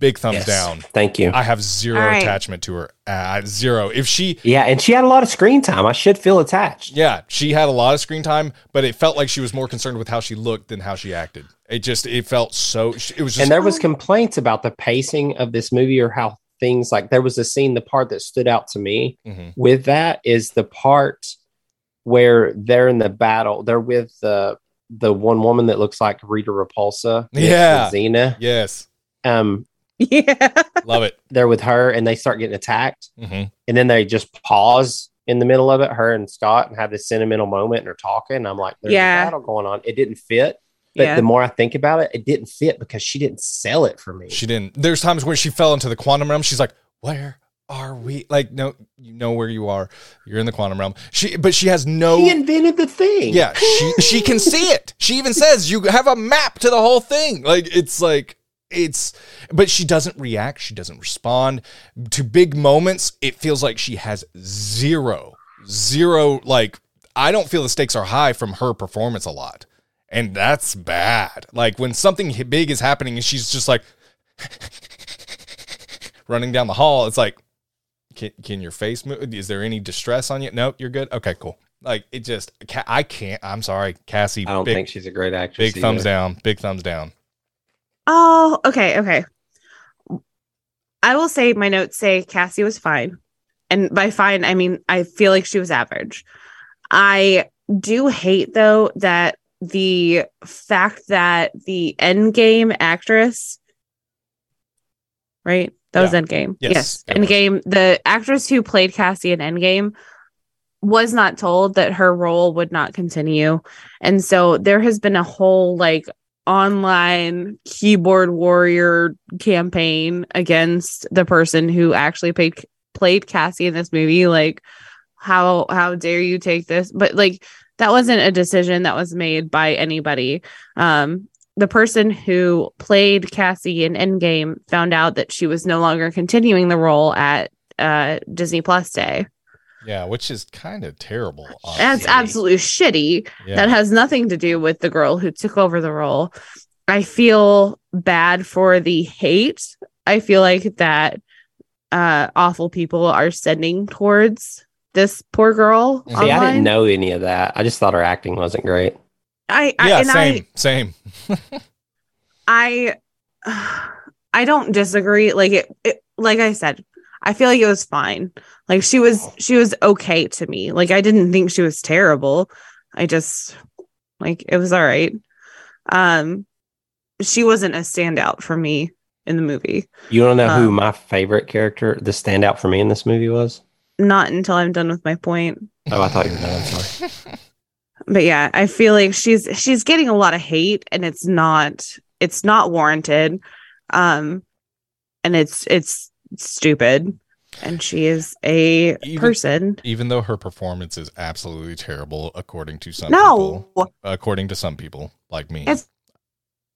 big thumbs Yes, down. Thank you. I have zero All right. attachment to her. Uh, zero. If she yeah, and she had a lot of screen time. I should feel attached. yeah, she had a lot of screen time, but it felt like she was more concerned with how she looked than how she acted. It just it felt so. It was just and there was complaints about the pacing of this movie or how things like there was a scene the part that stood out to me Mhm. with that is the part where they're in the battle they're with the the one woman that looks like Rita Repulsa Yeah. Xena yes, um Yeah. love it. they're with her and they start getting attacked hmm and then they just pause in the middle of it her and Scott and have this sentimental moment and they're talking and I'm like there's Yeah. a battle going on it didn't fit but Yeah. the more I think about it it didn't fit because she didn't sell it for me She didn't. There's times where she fell into the quantum realm. She's like, "Where are we?" Like, no, you know where you are. You're in the quantum realm. She, but she has no. She invented the thing. yeah, she she can see it. She even says you have a map to the whole thing. Like it's like it's but she doesn't react, she doesn't respond to big moments. It feels like she has zero zero like I don't feel the stakes are high from her performance a lot. And that's bad. Like when something big is happening and she's just like running down the hall, it's like can, can your face move? Is there any distress on you? No, you're good. Okay, cool. Like it just, I can't. I'm sorry, Cassie. I don't big, think she's a great actress. big thumbs down. Big thumbs down. Oh, okay, okay. I will say my notes say Cassie was fine. And by fine, I mean I feel like she was average. I do hate though that the fact that the endgame actress right? That was Yeah. Endgame. Yes, Yes. was. Endgame. The actress who played Cassie in Endgame was not told that her role would not continue. And so there has been a whole like online keyboard warrior campaign against the person who actually played played Cassie in this movie. Like, how how dare you take this? But like that wasn't a decision that was made by anybody. Um the person who played Cassie in Endgame found out that she was no longer continuing the role at uh Disney Plus Day. Yeah, which is kind of terrible. That's absolutely shitty. Yeah. That has nothing to do with the girl who took over the role. I feel bad for the hate. I feel like that uh awful people are sending towards this poor girl. See, See, I didn't know any of that. I just thought her acting wasn't great. I, I yeah, and same, same. I I I don't disagree. Like it, it like I said, I feel like it was fine. Like she was she was okay to me. Like I didn't think she was terrible. I just like it was all right. Um she wasn't a standout for me in the movie. You don't know who Um, my favorite character, the standout for me in this movie was? Not until I'm done with my point. Oh, I thought you were done. I'm sorry. But yeah, I feel like she's she's getting a lot of hate and it's not it's not warranted. Um and it's it's stupid. And she is a Even- person. Even though her performance is absolutely terrible, according to some No, people, according to some people like me, It's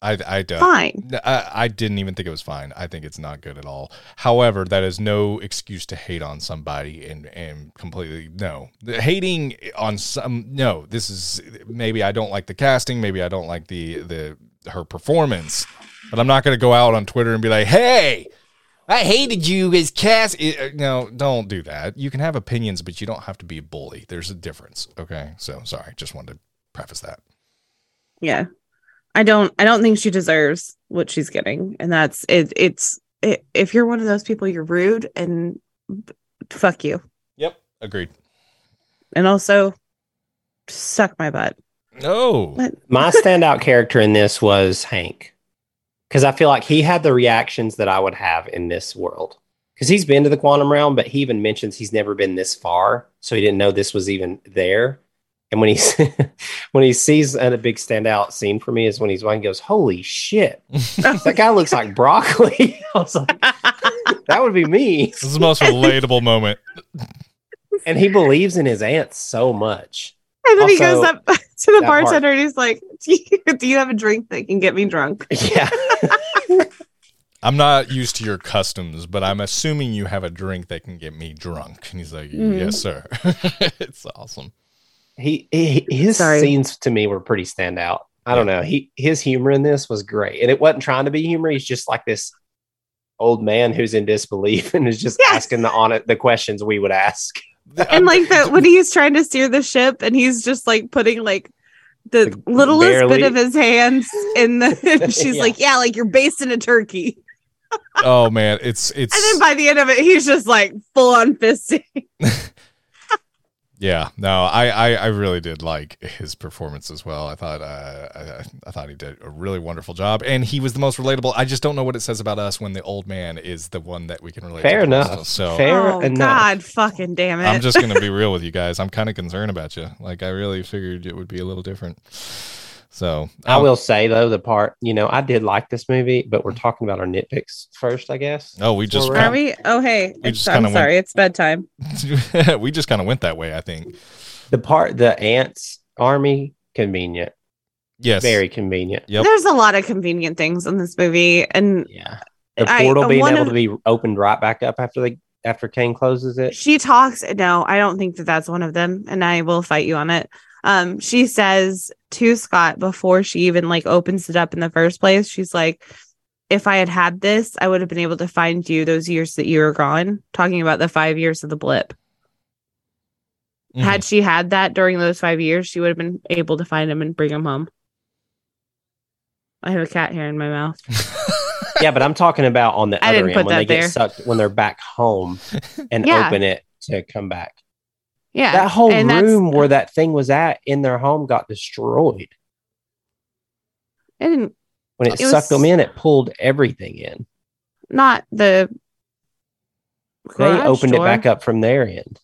I I don't. fine. I, I didn't even think it was fine. I think it's not good at all. However, that is no excuse to hate on somebody and and completely no hating on some. No, this is maybe I don't like the casting. Maybe I don't like the the her performance. But I'm not going to go out on Twitter and be like, "Hey, I hated you as Cass. Eh, eh, no, don't do that. You can have opinions, but you don't have to be a bully. There's a difference. Okay, so sorry. Just wanted to preface that. Yeah. I don't I don't think she deserves what she's getting. And that's it it's it, if you're one of those people you're rude and fuck you. Yep, agreed. And also suck my butt. No. My standout character in this was Hank. Because I feel like he had the reactions that I would have in this world. Because he's been to the quantum realm, but he even mentions he's never been this far. So he didn't know this was even there. And when he when he sees and a big standout scene for me is when he's one goes, Holy shit, that guy looks like broccoli. I was like, that would be me. This is the most relatable moment. And he believes in his aunt so much. And then he goes up to the that part- bartender and he's like, do you, do you have a drink that can get me drunk? Yeah. I'm not used to your customs, but I'm assuming you have a drink that can get me drunk. And he's like, Mhm. Yes, sir. it's awesome. he, he his Sorry. scenes to me were pretty standout. I don't know. He his humor in this was great, and it wasn't trying to be humor. He's just like this old man who's in disbelief and is just Yes. asking the on it the questions we would ask. And like that when he's trying to steer the ship and he's just like putting like the Like, littlest barely- bit of his hands in the and she's Yeah. like, Yeah, like you're basting a turkey. oh man, it's it's And then by the end of it, he's just like full on fisting. Yeah. No, I, I I really did like his performance as well. I thought uh, I, I thought he did a really wonderful job, and he was the most relatable. I just don't know what it says about us when the old man is the one that we can relate. Fair to the most. enough. So Fair oh enough. God fucking damn it. I'm just gonna be real with you guys. I'm kind of concerned about you. Like I really figured it would be a little different. So I um, will say though, the part you know, I did like this movie, but we're talking about our nitpicks first, I guess. Oh, we just Are we? Oh hey. We just I'm kinda went- sorry, it's bedtime. we just kind of went that way. I think. The part, the ants army, convenient, Yes. very convenient. Yep. There's a lot of convenient things in this movie, and Yeah, the I- portal being able of- to be opened right back up after they after Kang closes it. she talks. No, I don't think that that's one of them, and I will fight you on it. Um, she says to Scott before she even like opens it up in the first place. She's like, "If I had had this, I would have been able to find you those years that you were gone." Talking about the five years of the blip. Mhm. Had she had that during those five years, she would have been able to find him and bring him home. I have a cat hair in my mouth. yeah, but I'm talking about on the I other end when they that get there. sucked when they're back home and Yeah. open it to come back. Yeah, That whole room where that thing was at in their home got destroyed. I didn't When it, It was- sucked them in, it pulled everything in. not the. They opened door. it back up from their end.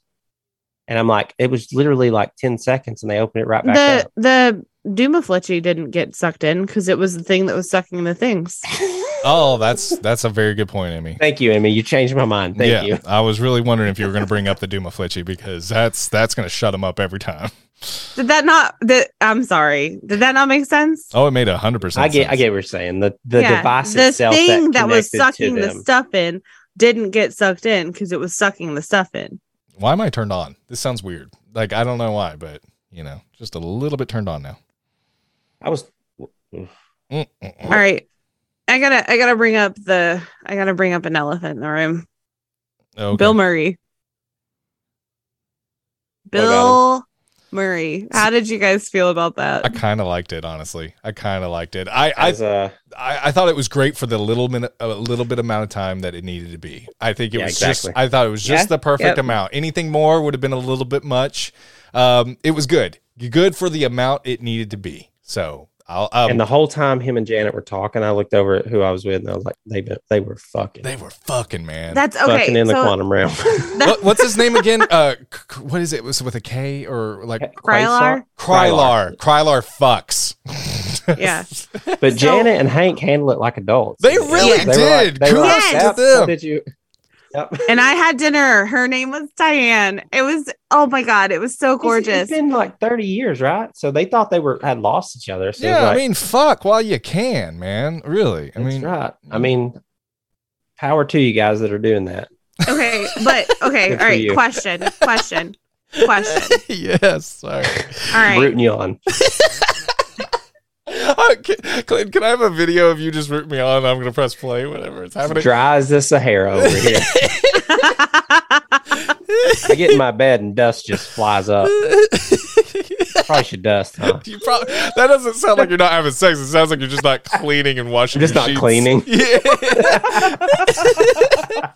And I'm like, it was literally like 10 seconds and they opened it right back the up. the Duma Fletchy didn't get sucked in because it was the thing that was sucking the things. Oh, that's that's a very good point, Amy. Thank you, Amy. You changed my mind. Thank yeah, you. I was really wondering if you were going to bring up the Duma Flitchy because that's that's going to shut him up every time. Did that not? That I'm sorry. Did that not make sense? Oh, it made a hundred percent. I get I get what you're saying. The the Yeah, device the itself thing that, that, was sucking the stuff in didn't get sucked in because it was sucking the stuff in. Why am I turned on? This sounds weird. Like I don't know why, but you know, just a little bit turned on now. I was Mm-mm. right, I gotta I gotta bring up the I gotta bring up an elephant in the room. okay. Bill Murray. Bill Murray. How did you guys feel about that? I kind of liked it, honestly. I kind of liked it. I I, as uh I I thought it was great for the little minute, a little bit amount of time that it needed to be. I think it Yeah, was exactly. just. I thought it was just Yeah, the perfect yep. amount. Anything more would have been a little bit much. Um, it was good. Good for the amount it needed to be. So I'll, um, and the whole time him and Janet were talking, I looked over at who I was with, and I was like, they been, they were fucking, they were fucking man. That's okay. fucking in the quantum realm. what, what's his name again? Uh, c- c- what is it? Was it with a K or like Krylar? Krylar? Krylar fucks. Yeah. But So- Janet and Hank handle it like adults. They really were did. they were Kudos to them." What did you? Yep. and I had dinner. Her name was Diane. It was oh my god, it was so It's- gorgeous. It's been like thirty years, right? So they thought they were had lost each other. So yeah, like, I mean, fuck while you can, man. Really. I that's mean, right. I mean, power to you guys that are doing that. Okay, but okay, Good all for right. you. Question, question, question. yes. Sorry. All right. Rooting you on. Uh, can, I have a video of you just root me on? I'm gonna press play. Whatever it's happening. Dry as the Sahara over here. I get in my bed and dust just flies up. Probably should dust, huh? You probably that doesn't sound like you're not having sex. It sounds like you're just not cleaning and washing. I'm just not sheets. cleaning. Yeah.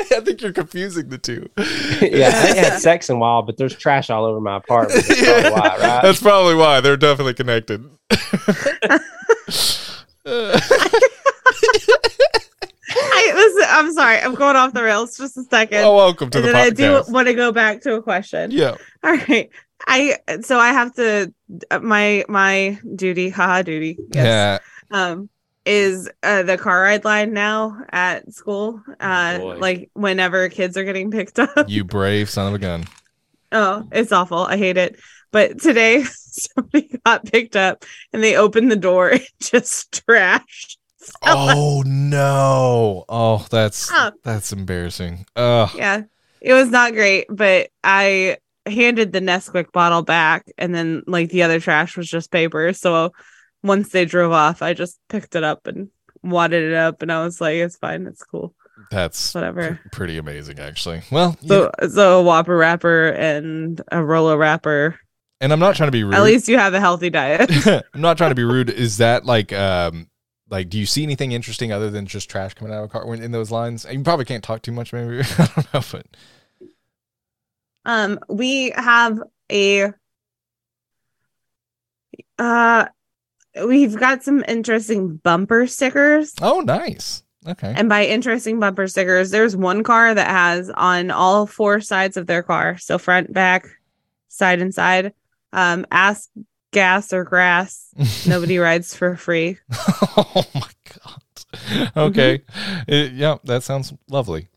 I think you're confusing the two. yeah, I had sex in a while, but there's trash all over my apartment. That's probably why, right? That's probably why they're definitely connected. I was. I'm sorry. I'm going off the rails just a second. oh, welcome to and the then I do want to go back to a question. yeah. All right. I so I have to my my duty, haha duty. Yes. Yeah. Um is uh, the car ride line now at school. Uh boy. like whenever kids are getting picked up. You brave son of a gun. Oh, it's awful. I hate it. But today somebody got picked up and they opened the door and just trashed. Oh no. Oh, that's Oh. that's embarrassing. Oh. Yeah. It was not great, but I handed the Nesquik bottle back and then like the other trash was just paper. So once they drove off, I just picked it up and wadded it up and I was like, it's fine, it's cool. That's Whatever. pr- pretty amazing actually. Well, So so a Whopper wrapper and a Rolo wrapper. and I'm not trying to be rude. At least you have a healthy diet. I'm not trying to be rude. Is that like um like do you see anything interesting other than just trash coming out of a car in those lines? You probably can't talk too much, maybe. I don't know, but Um, we have a uh we've got some interesting bumper stickers. oh, nice. Okay. And by interesting bumper stickers, there's one car that has on all four sides of their car, so front, back, side, and side. Um, ask gas or grass. Nobody rides for free. oh my god. Okay. It- yeah, that sounds lovely.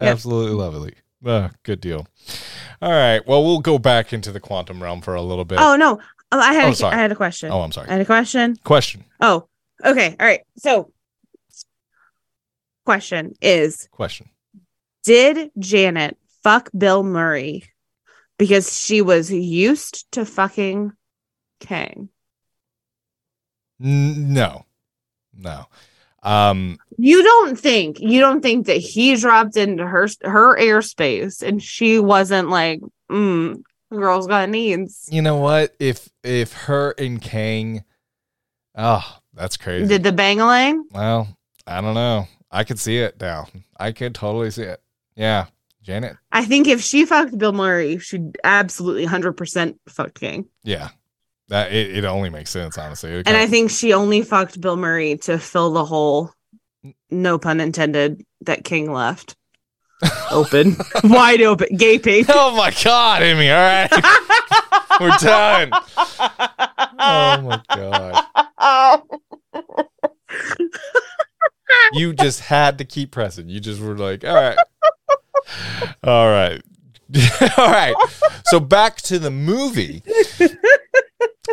Yep. Absolutely lovely. Uh, good deal. All right. Well, we'll go back into the quantum realm for a little bit. Oh no, oh, I had Oh, a. I had a question. Oh, I'm sorry. I had a question. Question. Oh, okay, all right. So, question is: Question. Did Janet fuck Bill Murray because she was used to fucking Kang? No. No. Um You don't think you don't think that he dropped into her her airspace and she wasn't like, mm, girl's got needs. you know what? If if her and Kang Oh, that's crazy. Did the bangalang? well, I don't know. I could see it now. I could totally see it. Yeah. Janet. I think if she fucked Bill Murray, she'd absolutely hundred percent fuck Kang. Yeah. That it, it only makes sense, honestly. And I think she only fucked Bill Murray to fill the hole, no pun intended, that Kang left. Open. Wide open. Gaping. Oh my god, Amy. All right. We're done. Oh my god. You just had to keep pressing. You just were like, all right. All right. all right. So back to the movie.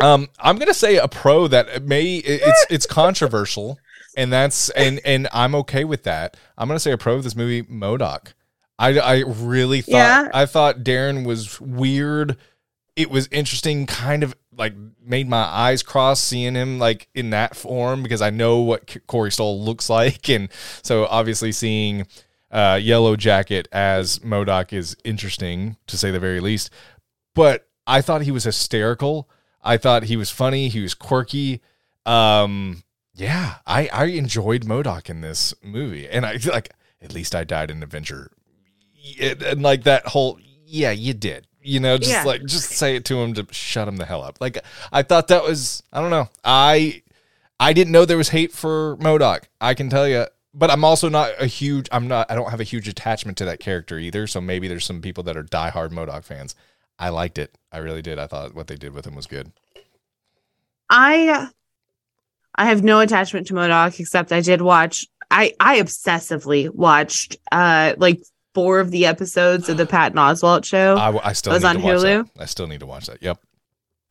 Um, I'm gonna say a pro that may it's it's controversial, and that's and and I'm okay with that. I'm gonna say a pro of this movie, MODOK. I I really thought Yeah. I thought Darren was weird. It was interesting, kind of like made my eyes cross seeing him like in that form because I know what Corey Stoll looks like, and so obviously seeing uh, Yellow Jacket as MODOK is interesting to say the very least. But I thought he was hysterical. I thought he was funny. He was quirky. Um, yeah, I I enjoyed MODOK in this movie, and I feel like at least I died in an adventure, and like that whole yeah, you did. You know, just Yeah. like just say it to him to shut him the hell up. Like I thought that was I don't know. I I didn't know there was hate for MODOK. I can tell you. But I'm also not a huge I'm not I don't have a huge attachment to that character either. So maybe there's some people that are diehard MODOK fans. I liked it. I really did. I thought what they did with him was good. I I have no attachment to MODOK except I did watch I I obsessively watched uh like four of the episodes of the Patton Oswalt show. I, I still was need on to watch Hulu? that. I still need to watch that. Yep.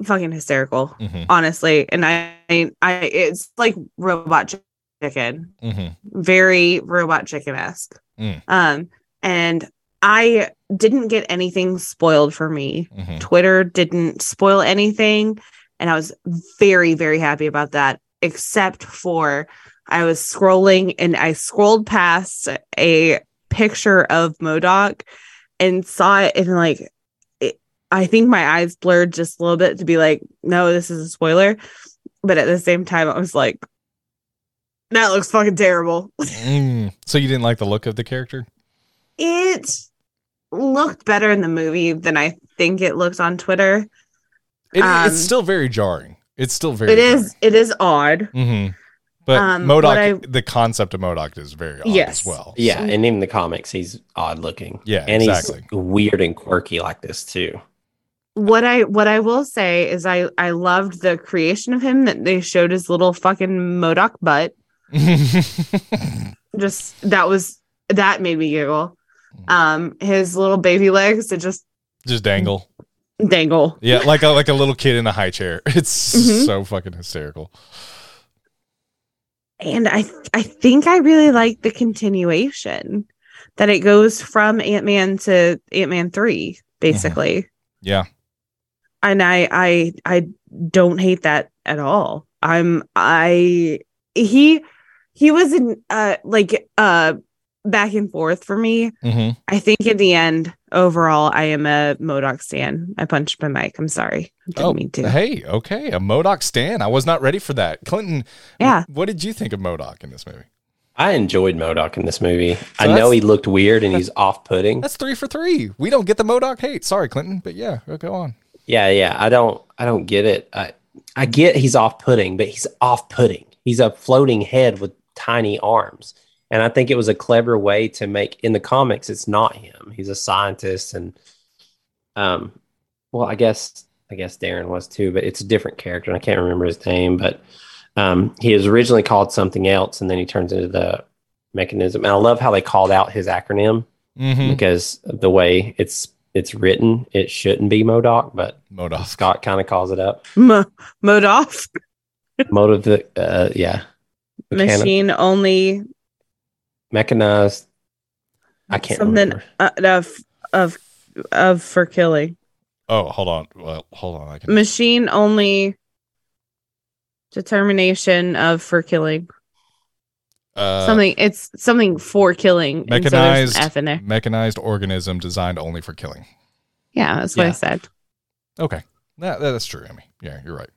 Fucking hysterical, hmm honestly. And I I it's like robot chicken. hmm Very robot chicken esque. Mm. Um and I didn't get anything spoiled for me. hmm Twitter didn't spoil anything. And I was very, very happy about that, except for I was scrolling and I scrolled past a picture of MODOK and saw it and like it, I think my eyes blurred just a little bit to be like, no, this is a spoiler. But at the same time, I was like, that looks fucking terrible. Mm. So you didn't like the look of the character? It looked better in the movie than I think it looked on Twitter. It, Um, it's still very jarring. It's still very. It is it is odd. hmm But Um, MODOK, I- the concept of MODOK is very odd Yes. as well. Yeah, So- and even the comics, he's odd looking. Yeah, and exactly. he's weird and quirky like this too. What I what I will say is I I loved the creation of him that they showed his little fucking MODOK butt. Just that was that made me giggle. Um his little baby legs to just Just dangle. dangle. Yeah, like a like a little kid in a high chair. It's Mhm. so fucking hysterical. And I I think I really like the continuation that it goes from Ant-Man to Ant-Man 3 basically. Yeah. and I I I don't hate that at all. I'm I he he was in uh like uh back and forth for me. hmm I think in the end, overall, I am a MODOK stan. I punched my mic. I'm sorry. I didn't Oh, mean to. hey, okay, a MODOK stan. I was not ready for that. Clinton, Yeah. what did you think of MODOK in this movie? I enjoyed MODOK in this movie. I know he looked weird and he's off putting. That's three for three. We don't get the MODOK hate. Sorry, Clinton, but yeah, go on. Yeah, yeah. I don't I don't get it. I I get he's off putting, but he's off putting. He's a floating head with tiny arms. And I think it was a clever way to make in the comics it's not him. He's a scientist and um well, I guess I guess Darren was too, but it's a different character and I can't remember his name, but um he was originally called something else and then he turns into the mechanism. And I love how they called out his acronym Mm-hmm. because the way it's it's written, it shouldn't be MODOK, but MODOK. Scott kind of calls it up. Mo- Modoff Motive, uh, yeah, Mechani- machine only mechanized. I can't something remember. uh, of of of for killing. Oh, hold on. Well, hold on. I can. Machine only determination of for killing. Uh, something it's something for killing. and so an mechanized F in there. mechanized organism designed only for killing. Yeah, that's what I said. Okay, that, that's true, Emmy. Yeah, you're right.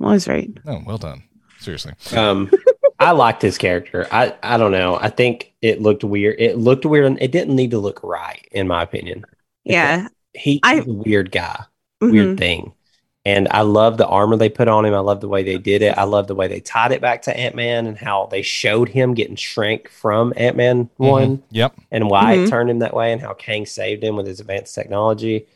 Well, I was right. Oh, well done. Seriously. Um, I liked his character. I I don't know. I think it looked weird. It looked weird, and it didn't need to look right, in my opinion. Yeah. He, I- he's a weird guy, Mhm. weird thing. And I love the armor they put on him. I love the way they did it. I love the way they tied it back to Ant Man and how they showed him getting shrank from Ant Man Mhm. one. Yep. and why Mhm. it turned him that way and how Kang saved him with his advanced technology.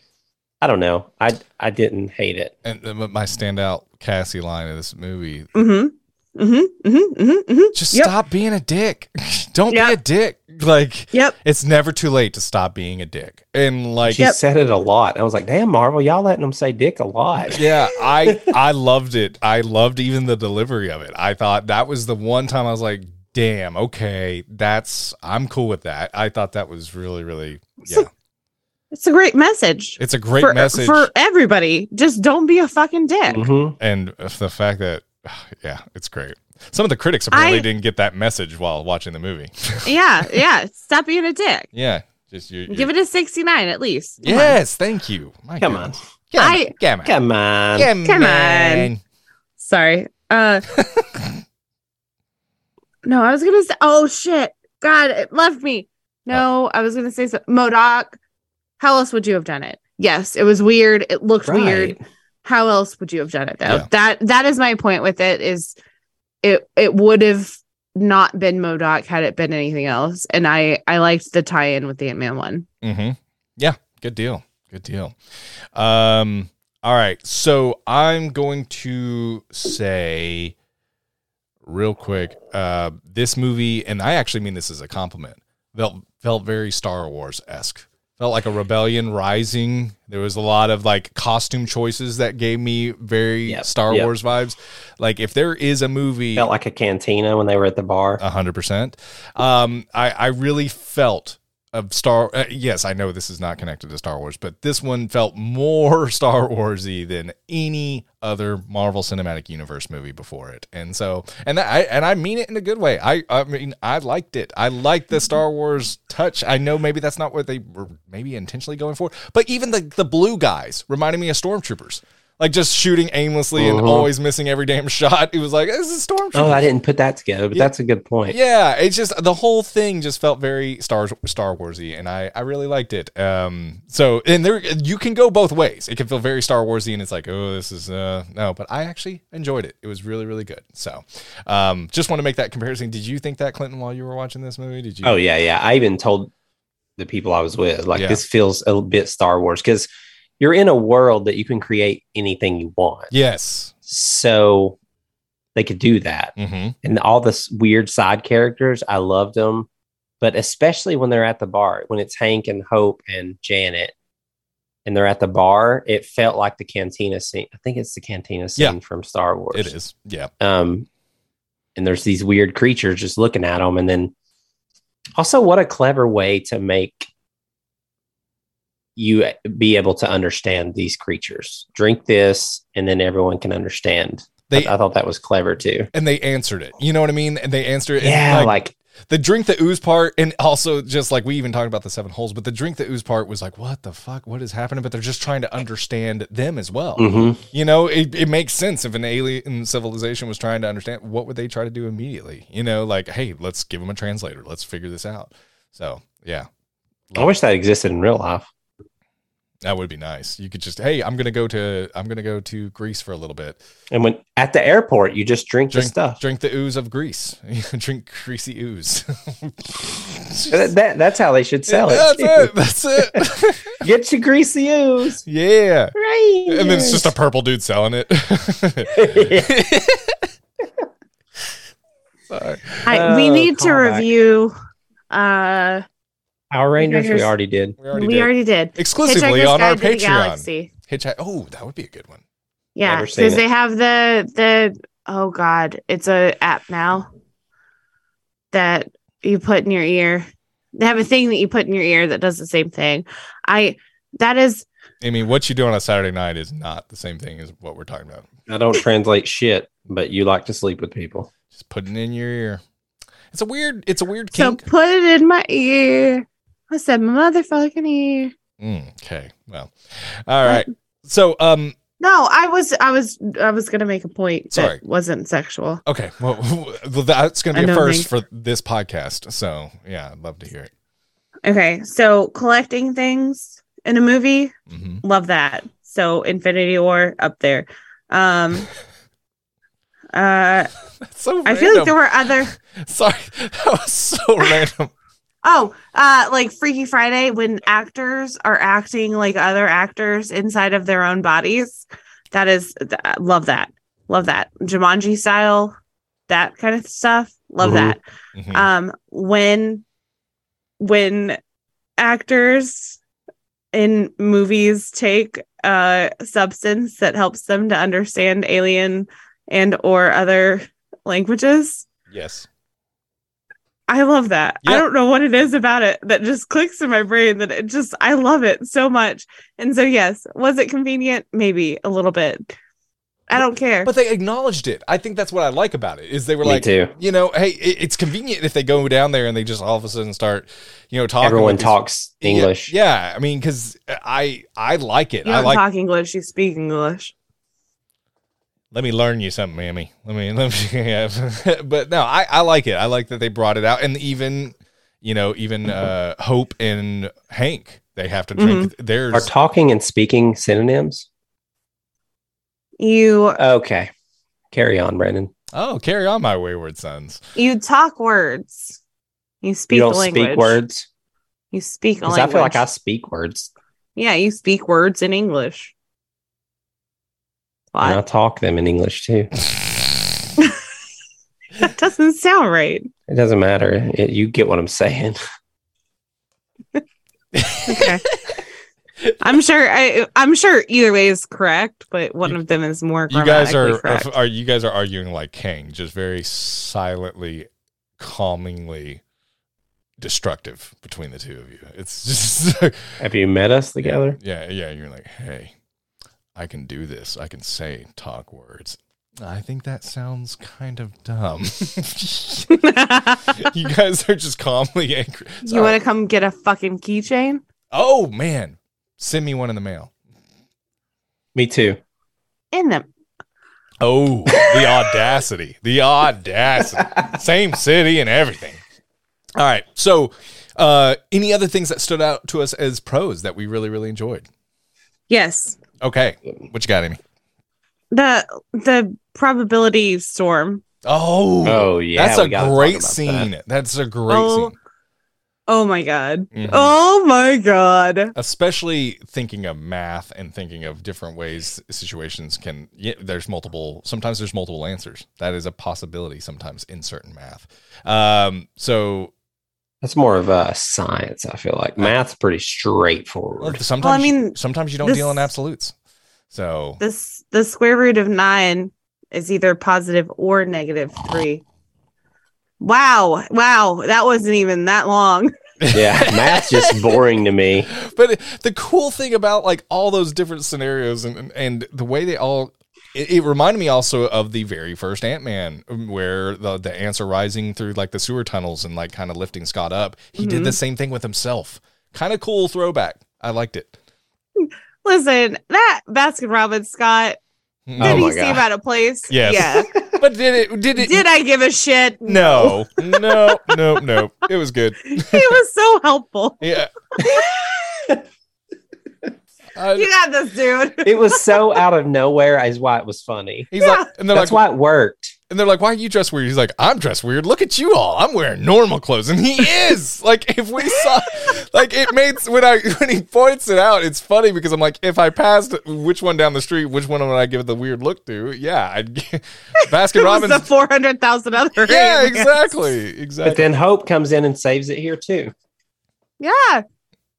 I don't know. I I didn't hate it. And uh, my standout Cassie line of this movie: Mhm. Mhm. Mhm. Mhm. Mhm. just Yep. stop being a dick. Don't be a dick. Like Yep. it's never too late to stop being a dick. And like, She said it a lot. I was like, damn, Marvel, y'all letting them say dick a lot. yeah, I I loved it. I loved even the delivery of it. I thought that was the one time I was like, damn, okay, that's I'm cool with that. I thought that was really, really yeah. It's a great message. It's a great for, message. for everybody. Just don't be a fucking dick. Mhm. and the fact that yeah, it's great. Some of the critics apparently I- didn't get that message while watching the movie. Yeah. Yeah. Stop being a dick. yeah, just you. Give it a 69 at least. Come on. Yes, thank you. My Come goodness. on. Come. I- Come on. Come on. Come Come on. on. Sorry. Uh No, I was gonna say oh shit. God, it left me. No, I was gonna say so MODOK. how else would you have done it? Yes, it was weird. It looked weird. How else would you have done it though? Yeah. That that is my point with it is it it would have not been MODOK had it been anything else. And I I liked the tie-in with the Ant-Man one. Mm-hmm. Yeah, good deal. Good deal. Um, all right. So I'm going to say real quick, uh, this movie, and I actually mean this as a compliment, felt felt very Star Wars esque. Felt like a rebellion rising. There was a lot of like costume choices that gave me very Yep, Star yep. Wars vibes. Like if there is a movie Felt like a cantina when they were at the bar. a hundred percent. Um, I I really felt of Star. Uh, yes, I know this is not connected to Star Wars, but this one felt more Star Warsy than any other Marvel Cinematic Universe movie before it. And so, and I and I mean it in a good way. I I mean I liked it. I liked the Star Wars touch. I know maybe that's not what they were maybe intentionally going for, but even the the blue guys reminded me of stormtroopers. Like just shooting aimlessly and Mhm. always missing every damn shot. It was like this is stormtroopers. Oh, I didn't put that together, but Yeah. that's a good point. Yeah, it's just the whole thing just felt very Star Star Warsy, and I I really liked it. Um, so and there you can go both ways. It can feel very Star Warsy, and it's like oh this is uh no, but I actually enjoyed it. It was really really good. So, um, just want to make that comparison. Did you think that Clinton while you were watching this movie? Did you? Oh yeah, yeah. I even told the people I was with, like Yeah. this feels a bit Star Wars because you're in a world that you can create anything you want. Yes. So they could do that. Mm-hmm. And all this weird side characters, I loved them. But especially when they're at the bar, when it's Hank and Hope and Janet, and they're at the bar, it felt like the cantina scene. I think it's the cantina scene Yeah. from Star Wars. It is. Yeah. um and there's these weird creatures just looking at them and then also what a clever way to make you be able to understand these creatures. Drink this and then everyone can understand. They I, I thought that was clever too. And they answered it. You know what I mean? And they answered it. yeah like, the drink the ooze part and also just like we even talked about the seven holes but the drink the ooze part was like what the fuck? What is happening? But they're just trying to understand them as well. Mhm. you know it, it makes sense if an alien civilization was trying to understand what would they try to do immediately? You know like hey let's give them a translator. Let's figure this out. So yeah. I wish that existed in real life that would be nice. You could just hey i'm gonna go to i'm gonna go to greece for a little bit. And when at the airport you just drink, the stuff. drink the ooze of greece. Drink greasy ooze. That, that- that's how they should sell it, that's too. it that's it. Get your greasy ooze. Yeah. Right. And then it's just a purple dude selling it. Sorry. I, we Oh, need to callback. review uh power rangers we already did We already we did. already did Exclusively on our Guide to the Patreon. Galaxy. Hitchhike. Oh, that would be a good one. Yeah, Never because they have the the oh god, it's a app now that you put in your ear. They have a thing that you put in your ear that does the same thing. I that is I mean, what you do on a Saturday night is not the same thing as what we're talking about. I don't translate shit, but you like to sleep with people. Just putting in your ear. It's a weird. It's a weird so kink. put it in my ear. I said my motherfucking ear. Mm, okay. Well. All right. So, um. No, I was I was I was gonna make a point Sorry. that wasn't sexual. Okay. Well, well, that's going to be a first thank- for this podcast. So, yeah, I'd love to hear it. Okay, so collecting things in a movie, hmm love that. So Infinity War up there. Um uh That's so. I feel like there were other Sorry, that was so random. Oh, uh like Freaky Friday when actors are acting like other actors inside of their own bodies. That is th- love that. Love that. Jumanji style, that kind of stuff. Love Mhm. that. Mhm. um when when actors in movies take a substance that helps them to understand alien and or other languages yes. I love that i don't know what it is about it that just clicks in my brain that it just i love it so much and so yes was it convenient maybe a little bit i don't care But they acknowledged it. I think that's what I like about it. Is they were Me like, too. you know, hey, it, it's convenient if they go down there and they just all of a sudden start, you know, talking. Everyone with these- talks English. Yeah, I mean, because I I like it. you I don't like. talk english you speak english let me learn you something, Mammy. Let me. Let me yeah. but no, I I like it. I like that they brought it out, and even you know, even uh, Hope and Hank. They have to drink. There's Are talking and speaking synonyms? You Okay. Carry on, Brandon. oh, carry on, my wayward sons. you talk words. You speak you don't language. speak words? You speak a Because language. I feel like I speak words. Yeah, you speak words in English. And I What? talk them in English too. That doesn't sound right. It doesn't matter. It, you get what I'm saying. Okay. I'm sure I I'm sure either way is correct, but one of them is more You guys are, grammatically correct. are you guys are arguing like King, just very silently, calmingly destructive between the two of you. It's just Have you met us together? yeah, yeah. You're like, hey, I can do this. I can say talk words. I think that sounds kind of dumb. you guys are just calmly angry. you want to come get a fucking keychain? oh man, send me one in the mail. Me too. In them. Oh, the audacity. The audacity. Same city and everything. All right. So, uh, any other things that stood out to us as pros that we really, really enjoyed? Yes. Okay. What you got, Amy? The the probability storm. Oh, Oh yeah, that's a great scene. that. That's a great Oh, scene. Oh my god. Mhm. Oh my god. Especially thinking of math and thinking of different ways situations can. Yeah, there's multiple. Sometimes there's multiple answers. That is a possibility. Sometimes in certain math. Um. So That's more of a science. I feel like math's pretty straightforward. sometimes. i mean, sometimes you don't this- deal in absolutes. So This the square root of nine is either positive or negative three. Wow. Wow. That wasn't even that long. yeah, math's just boring to me. but the cool thing about like all those different scenarios and and, and the way they all it, it reminded me also of the very first ant-man where the, the ants are rising through like the sewer tunnels and like kind of lifting scott up he did Mhm. the same thing with himself kind of cool throwback i liked it Listen, that Baskin Robbins Scott, Mm. Oh did my he seem God. out of place? Yes. Yeah. but did it did it Did I give a shit? no no no no it was good he was so helpful. yeah I- You got this, dude. It was so out of nowhere, is why it was funny. he's like and they're That's like why it worked. And they're like, "Why are you dressed weird?" He's like, "I'm dressed weird. Look at you all. I'm wearing normal clothes." And he is. like, if we saw, like, it made when I when he points it out, it's funny because I'm like, if I passed which one down the street, which one would I give the weird look to? Yeah, I'd Baskin It was the four hundred thousand other. Yeah, aliens. exactly, But exactly. then Hope comes in and saves it here too. Yeah,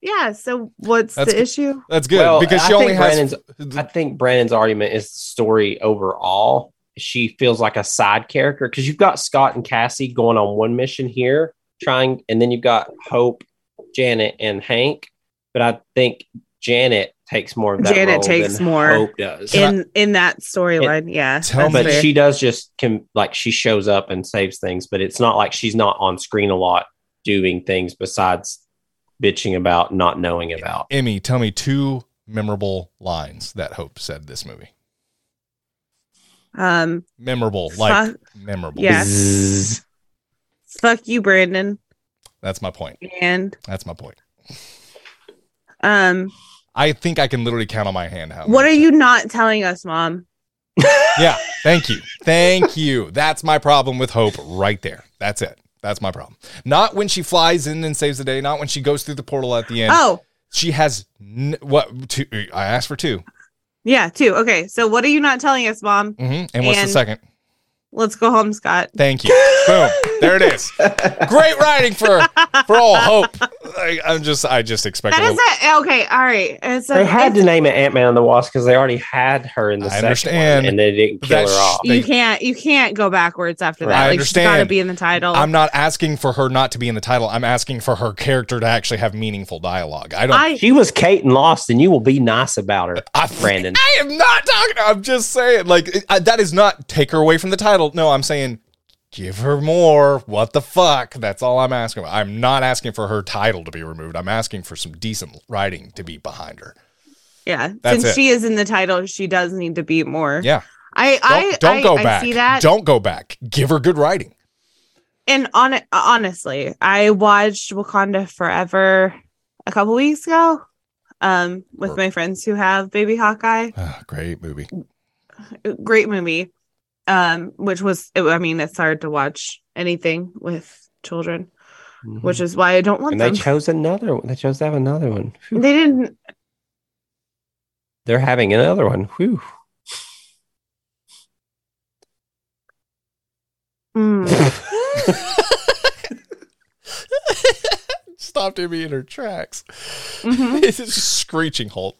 yeah. So what's That's the good. issue? That's good Well, because she I only think has. I think Brandon's argument is the story overall. She feels like a side character because you've got Scott and Cassie going on one mission here, trying, and then you've got Hope, Janet, and Hank. But I think Janet takes more of that. Janet role takes than more Hope does. In in that storyline, yeah. Tell that's me- but fair. she does just can like she shows up and saves things, but it's not like she's not on screen a lot doing things besides bitching about not knowing about. Emmy, tell me two memorable lines that Hope said this movie. um, Memorable, like fuck, memorable. Yeah. Zzz. fuck you, Brandon, That's my point. and That's my point. um, I think I can literally count on my hand how. what are many you not telling us, Mom? Yeah, thank you. Thank you. That's my problem with Hope right there. That's it. That's my problem. Not when she flies in and saves the day, not when she goes through the portal at the end. Oh, She has n- what two I asked for 2 yeah, two. Okay, so what are you not telling us, Mom? hmm And what's the second? Let's go home, Scott. Thank you. Boom. There it is. Great writing for for all Hope. I, I'm just I just expect That a is little, it. Okay, all right. It's a, They had to name it Ant Man and the Wasp because they already had her in the I second understand. one, and they didn't kill That her sh- off. you they- can't you can't go backwards after that. I like she's got to understand. be in the title. I'm not asking for her not to be in the title. I'm asking for her character to actually have meaningful dialogue. I don't I She was Kate and Lost, and you will be nice about her, I, Brandon. I am not talking. I'm just saying, like it- I, that is not take her away from the title. No, I'm saying give her more. What the fuck? That's all I'm asking. About. I'm not asking for her title to be removed. I'm asking for some decent writing to be behind her. yeah. That's Since it. she is in the title, she does need to be more. Yeah, I don't, I don't I, go I back. see that. Don't go back. Give her good writing. and on honestly, I watched Wakanda Forever a couple weeks ago. um with Or- my friends who have baby Hawkeye. Ah, great movie. Great movie. Um, which was I mean, it's hard to watch anything with children, which is why I don't want Mm-hmm. and they chose another one. They chose to have another one. Phew. they didn't They're having another one. Whew. mm. Stopped Emmy in her tracks. Mhm. it's a screeching halt.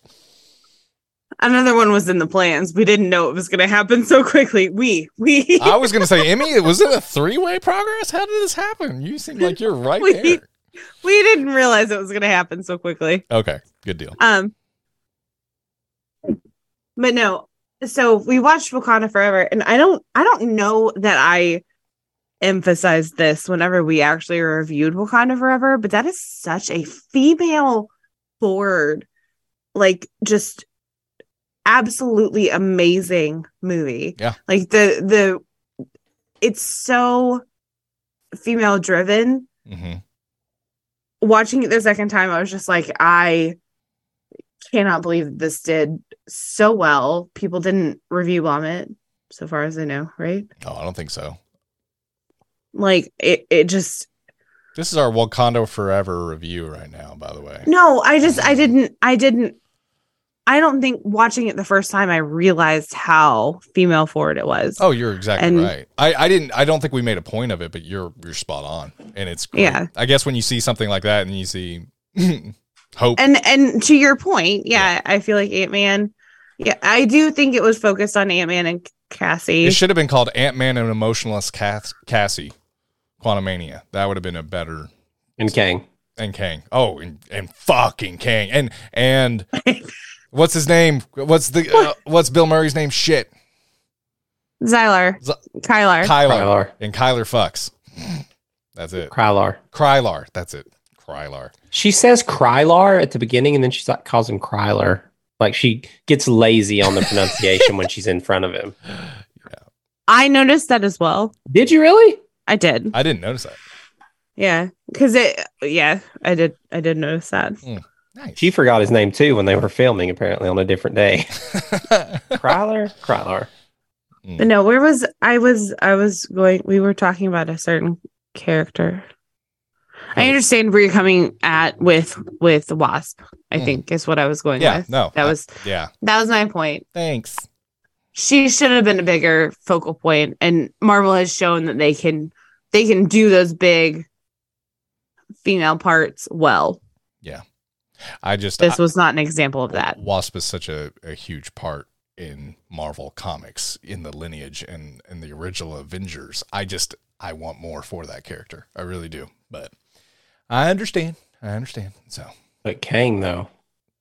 Another one was in the plans. We didn't know it was going to happen so quickly. We, we, I was gonna say, Emmy, was it a three way progress? How did this happen? You seem like you're right We- there. we didn't realize it was going to happen so quickly. Okay, good deal. Um, but no. So we watched Wakanda Forever, and I don't, I don't know that I emphasized this whenever we actually reviewed Wakanda Forever, but that is such a female forward, like just absolutely amazing movie. Yeah. like the the, it's so female driven hmm watching it the second time, I was just like, I cannot believe this did so well. People didn't review bomb it, so far as I know, right? Oh, I don't think so. Like it, it just This is our Wakanda Forever review right now, by the way. no. I just, I didn't, I didn't. I don't think watching it the first time I realized how female forward it was. Oh, you're exactly And- right. I, I didn't. I don't think we made a point of it, but you're you're spot on, and it's great. Yeah. I guess when you see something like that and you see hope, And and to your point, yeah, I feel like Ant Man. Yeah, I do think it was focused on Ant Man and Cassie. it should have been called Ant Man and Emotionless Cass- Cassie, Quantumania. That would have been a better And Kang. and Kang. Oh, and, and fucking Kang. And and what's his name? What's the uh, what's Bill Murray's name? Shit, Zylar, Z- Kylar. Kylar. Krylar. And Kyler fucks. That's it. Krylar. Krylar. That's it. Krylar. She says Krylar at the beginning, and then she like, calls him Kryler. Like she gets lazy on the pronunciation when she's in front of him. I noticed that as well. Did you really? I did. I didn't notice that. Yeah, because it. Yeah, I did. I did notice that. Nice. She forgot his name too when they were filming, apparently on a different day. Kryler? Krylar. But no, where was I? Was I was going? We were talking about a certain character. I understand where you're coming at with with the wasp. I Mm. think is what I was going yeah. with. No. that I- was yeah. that was my point. Thanks. She should have been a bigger focal point, and Marvel has shown that they can they can do those big female parts well. I just This I- was not an example of that. Wasp is such a, a huge part in Marvel comics in the lineage and and the original Avengers. I just I want more for that character. I really do. But I understand. I understand. So, But Kang, though.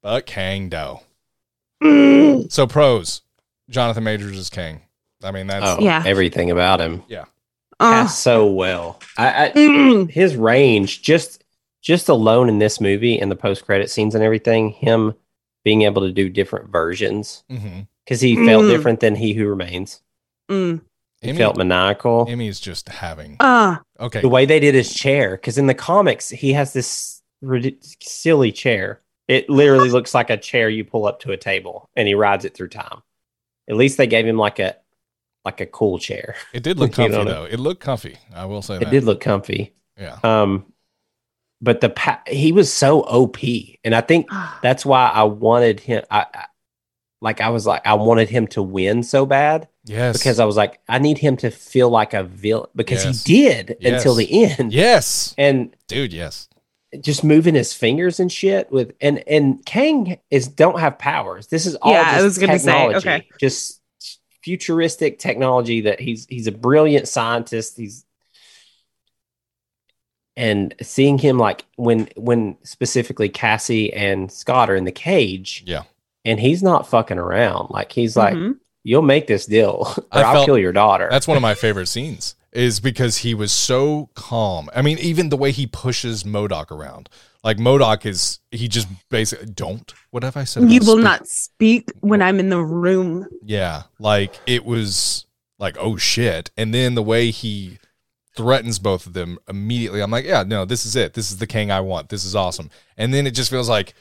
but Kang Do. Mm. So pros. Jonathan Majors is Kang. I mean that's Oh, Yeah. Everything about him. Ugh. Cast so well. I, I Mm. his range just just alone in this movie and the post credit scenes and everything, him being able to do different versions because he felt Mm. different than He Who Remains. Mm. He Emmy, felt maniacal. Emmy's just having Uh, okay. The way they did his chair, because in the comics he has this ridic- silly chair. It literally looks like a chair you pull up to a table, and he rides it through time. At least they gave him like a like a cool chair. It did look comfy though. It looked comfy. I will say It that. did look comfy. Yeah. Um, but the pa- he was so OP, and I think ah. that's why I wanted him. I, I like I was like I wanted him to win so bad Yes. because I was like I need him to feel like a villain because Yes. he did until the end. yes. And Dude, yes. just moving his fingers and shit with and and Kang is don't have powers. This is all Yeah, I was gonna say, okay. Just futuristic technology that he's he's a brilliant scientist. He's and seeing him like when when specifically Cassie and Scott are in the cage Yeah. and he's not fucking around. Like he's like, Mhm. You'll make this deal or I I'll felt- kill your daughter. That's one of my favorite scenes is because he was so calm. I mean, even the way he pushes MODOK around. Like MODOK is he just basically don't. What have I said? you will speak- not speak when I'm in the room. Yeah. Like it was like, oh shit. And then the way he threatens both of them immediately, I'm like, yeah, no, this is it. This is the king I want. This is awesome. And then it just feels like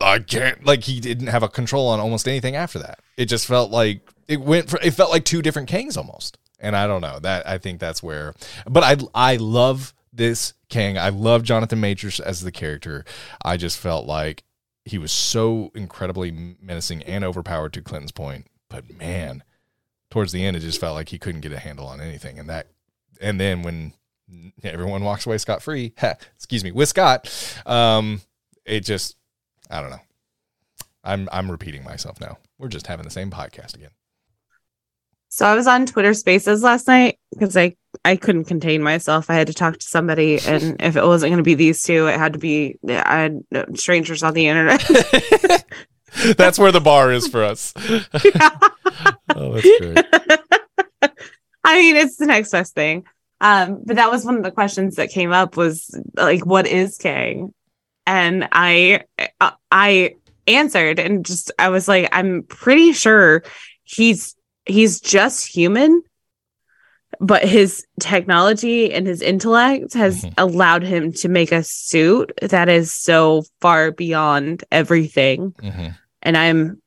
I can't like he didn't have a control on almost anything after that. It just felt like it went for it felt like two different Kangs almost. And I don't know. That I think that's where but I I love this Kang. I love Jonathan Majors as the character. I just felt like he was so incredibly menacing and overpowered to Clinton's point. But man, towards the end it just felt like he couldn't get a handle on anything. And that and then when everyone walks away scot free, excuse me, with Scott, um, it just I don't know. I'm I'm repeating myself now. We're just having the same podcast again. So I was on Twitter Spaces last night because I I couldn't contain myself. I had to talk to somebody, and if it wasn't going to be these two, it had to be I had strangers on the internet. that's where the bar is for us. oh, that's great. I mean, it's the next best thing. Um, but that was one of the questions that came up was like, what is Kang? And I, I answered and just, I was like, I'm pretty sure he's, he's just human, but his technology and his intellect has mm-hmm. allowed him to make a suit that is so far beyond everything. Mm-hmm. And I'm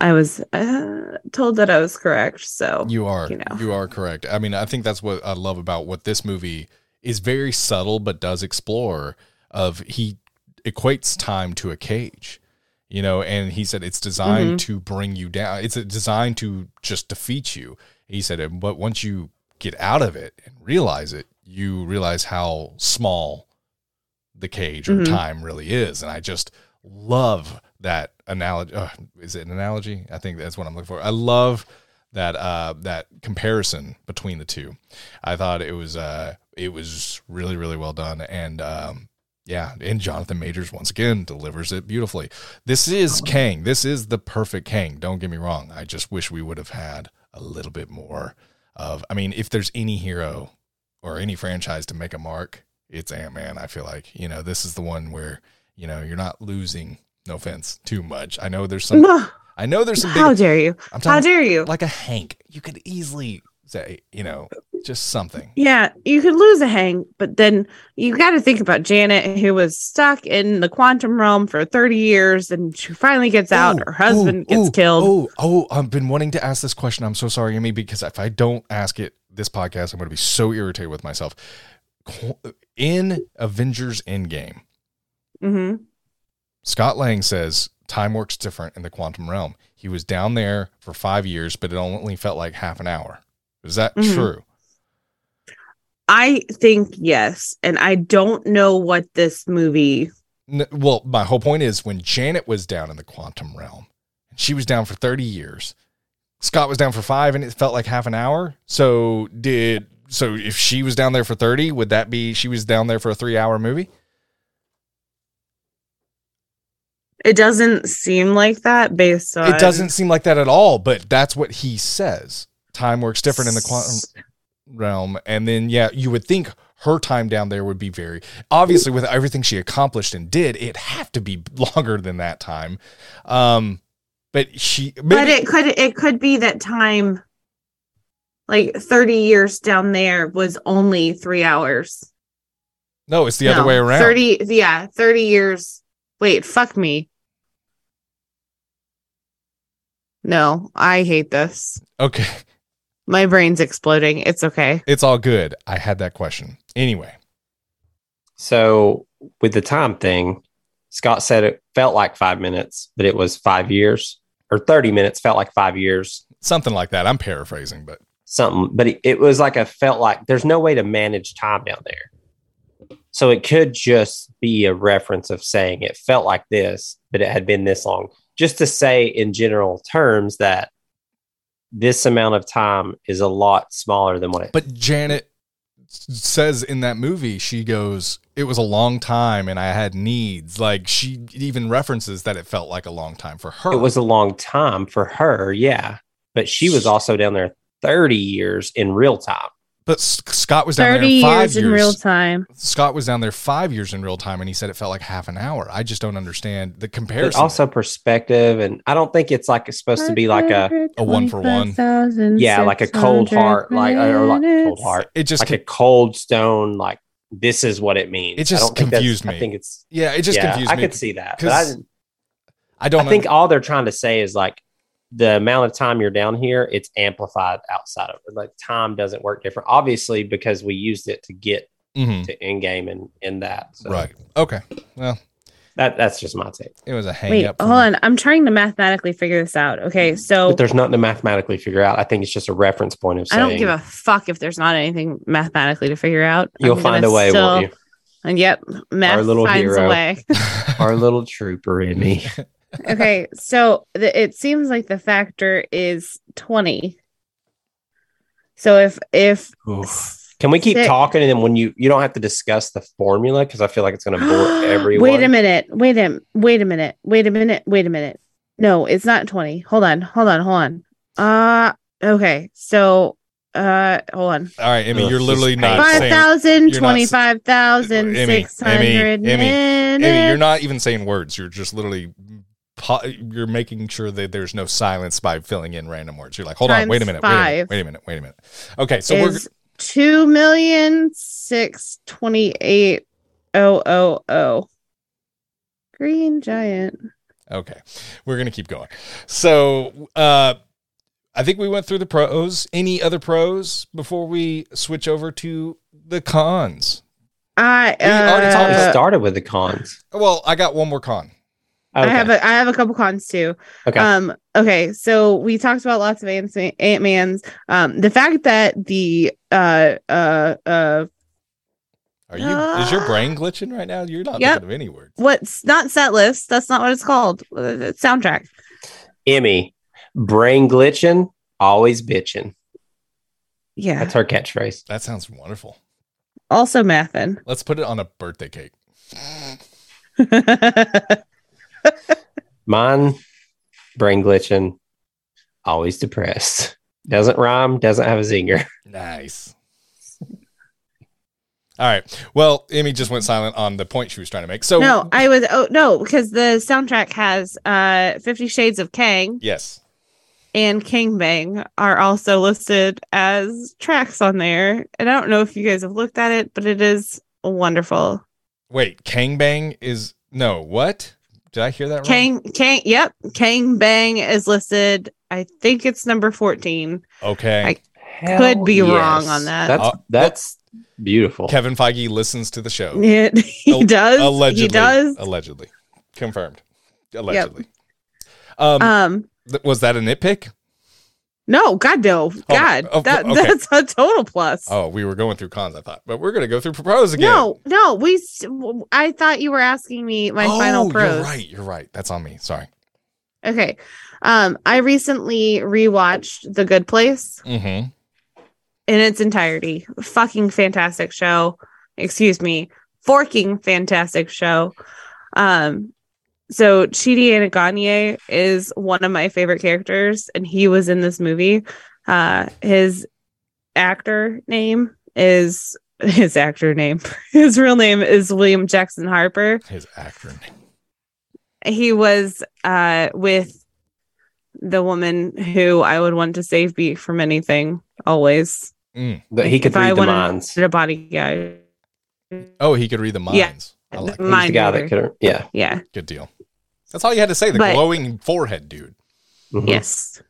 I was uh, told that I was correct. So you are, you know, you are correct. I mean, I think that's what I love about what this movie is very subtle, but does explore. Of he equates time to a cage, you know, and he said it's designed mm-hmm. to bring you down. It's designed to just defeat you. He said, but once you get out of it and realize it, you realize how small the cage or mm-hmm. time really is. And I just love that analogy. Uh, is it an analogy? I think that's what I'm looking for. I love that uh, that comparison between the two. I thought it was uh, it was really really well done, and um, yeah, and Jonathan Majors once again delivers it beautifully. This is Kang. This is the perfect Kang. Don't get me wrong. I just wish we would have had a little bit more of. I mean, if there's any hero or any franchise to make a mark, it's Ant Man. I feel like you know this is the one where you know you're not losing no offense, too much. I know there's some. I know there's some. Big, How dare you? I'm How dare you? Like a Hank, you could easily say, you know, just something. Yeah, you could lose a Hank, but then you got to think about Janet, who was stuck in the quantum realm for 30 years, and she finally gets out. Her husband gets killed. Oh, oh, I've been wanting to ask this question. I'm so sorry, Amy, because if I don't ask it this podcast, I'm going to be so irritated with myself. In Avengers Endgame. Mm-hmm Scott Lang says time works different in the quantum realm. He was down there for five years, but it only felt like half an hour. Is that mm-hmm. true? I think yes. And I don't know what this movie. Well, my whole point is when Janet was down in the quantum realm, she was down for 30 years. Scott was down for five and it felt like half an hour. So, did so if she was down there for 30, would that be she was down there for a three hour movie? It doesn't seem like that based on. It doesn't seem like that at all, but that's what he says. Time works different in the quantum realm. And then, yeah, you would think her time down there would be very obviously with everything she accomplished and did, it have to be longer than that time. Um, but she, maybe, but it could, it could be that time, like 30 years down there was only three hours. No, it's the no, other way around. 30, yeah, 30 years. Wait, fuck me. No, I hate this. Okay. My brain's exploding. It's okay. It's all good. I had that question. Anyway. So, with the time thing, Scott said it felt like five minutes, but it was five years, or 30 minutes felt like five years. Something like that. I'm paraphrasing, but something, but it, it was like a felt like there's no way to manage time down there. So, it could just be a reference of saying it felt like this, but it had been this long just to say in general terms that this amount of time is a lot smaller than what it But Janet says in that movie, she goes, It was a long time and I had needs. Like she even references that it felt like a long time for her. It was a long time for her, yeah. But she was also down there 30 years in real time. But Scott was down 30 there five years, years in real time. Scott was down there five years in real time, and he said it felt like half an hour. I just don't understand the comparison. But also perspective, and I don't think it's like it's supposed to be like a a one for one. Yeah, like a cold heart, like or like cold heart. It just like a cold stone, like this is what it means. It just I don't think confused me. I think it's Yeah, it just yeah, confused I me. I could see that. But I, 'cause I don't I think un- all they're trying to say is like the amount of time you're down here, it's amplified outside of it. Like time doesn't work different, obviously, because we used it to get Mhm. to Endgame and in that. So Right. Okay. Well, That that's just my take. it was a hang Wait, up. hold on. I'm trying to mathematically figure this out. Okay, so But there's nothing to mathematically figure out. I think it's just a reference point of saying, I don't give a fuck if there's not anything mathematically to figure out. you'll I'm find a way, still- won't you? And yep, math little finds a hero. way. Our little trooper in me. okay, so the, it seems like the factor is 20. So if if Can we keep Six. talking and then when you you don't have to discuss the formula because I feel like it's going to bore everyone. Wait a minute. Wait a wait a minute. Wait a minute. Wait a minute. No, it's not 20. Hold on. Hold on. Hold on. Uh okay. So uh hold on. All right, Emmy, Ugh, you're literally is not painful. Five saying. thousand, you're not s- twenty-five thousand, Emmy, Emmy, six hundred Emmy, minutes. Emmy, you're not even saying words. You're just literally. Po- You're making sure that there's no silence by filling in random words. You're like, hold on, wait a minute, wait a minute, wait a minute, wait a minute. Okay, so we're is two million six twenty-eight oh oh oh. Green giant. Okay. We're going to keep going. So, uh, I think we went through the pros. Any other pros before we switch over to the cons? I We already talked uh, started with the cons. Well, I got one more con. I have a I have a couple cons too. Okay. Um. Okay. So we talked about lots of Ant Man's. Um. The fact that the uh uh uh Are you is your brain glitching right now? You're not Yep. thinking of any words. what's not set list. That's not what it's called. Uh, it's soundtrack. Emmy, brain glitching, always bitching. Yeah. That's her catchphrase. That sounds wonderful. Also mathin. Let's put it on a birthday cake. Mine, brain glitching, always depressed. Doesn't rhyme, doesn't have a zinger. Nice. All right. Well, Emmy just went silent on the point she was trying to make. So no, I was. Oh no, because the soundtrack has uh Fifty Shades of Kang yes. and Kang Bang are also listed as tracks on there, and I don't know if you guys have looked at it, but it is wonderful. Wait, Kang Bang is no what? Did I hear that wrong? Kang, Kang, yep, Kang Bang is listed. I think it's number fourteen. Okay. I- Could be wrong on that. That's Uh, that's beautiful. Kevin Feige listens to the show. It, he Al- does. Allegedly. He does. Allegedly. Confirmed. Allegedly. Um, Um. th- was that a nitpick? No, God no, God, oh, that okay. that's a total plus. Oh, we were going through cons, I thought, but we're gonna go through pros again. No, no, we. I thought you were asking me my oh, final pros. You're right. You're right. That's on me. Sorry. Okay. Um, I recently rewatched The Good Place Mm-hmm. in its entirety. Fucking fantastic show. Excuse me. Forking fantastic show. Um, so Chidi Anagonye is one of my favorite characters, and he was in this movie. Uh, his actor name is his actor name. His real name is William Jackson Harper. His actor name. he was uh with the woman who I would want to save beat from anything always. Mm. That he could If I read the wanted minds. The body guy. Oh, he could read the Yeah. minds. I like The mind the guy reader. that could. Yeah. Yeah. Good deal. That's all you had to say. The But- glowing forehead dude. Mhm. Yes.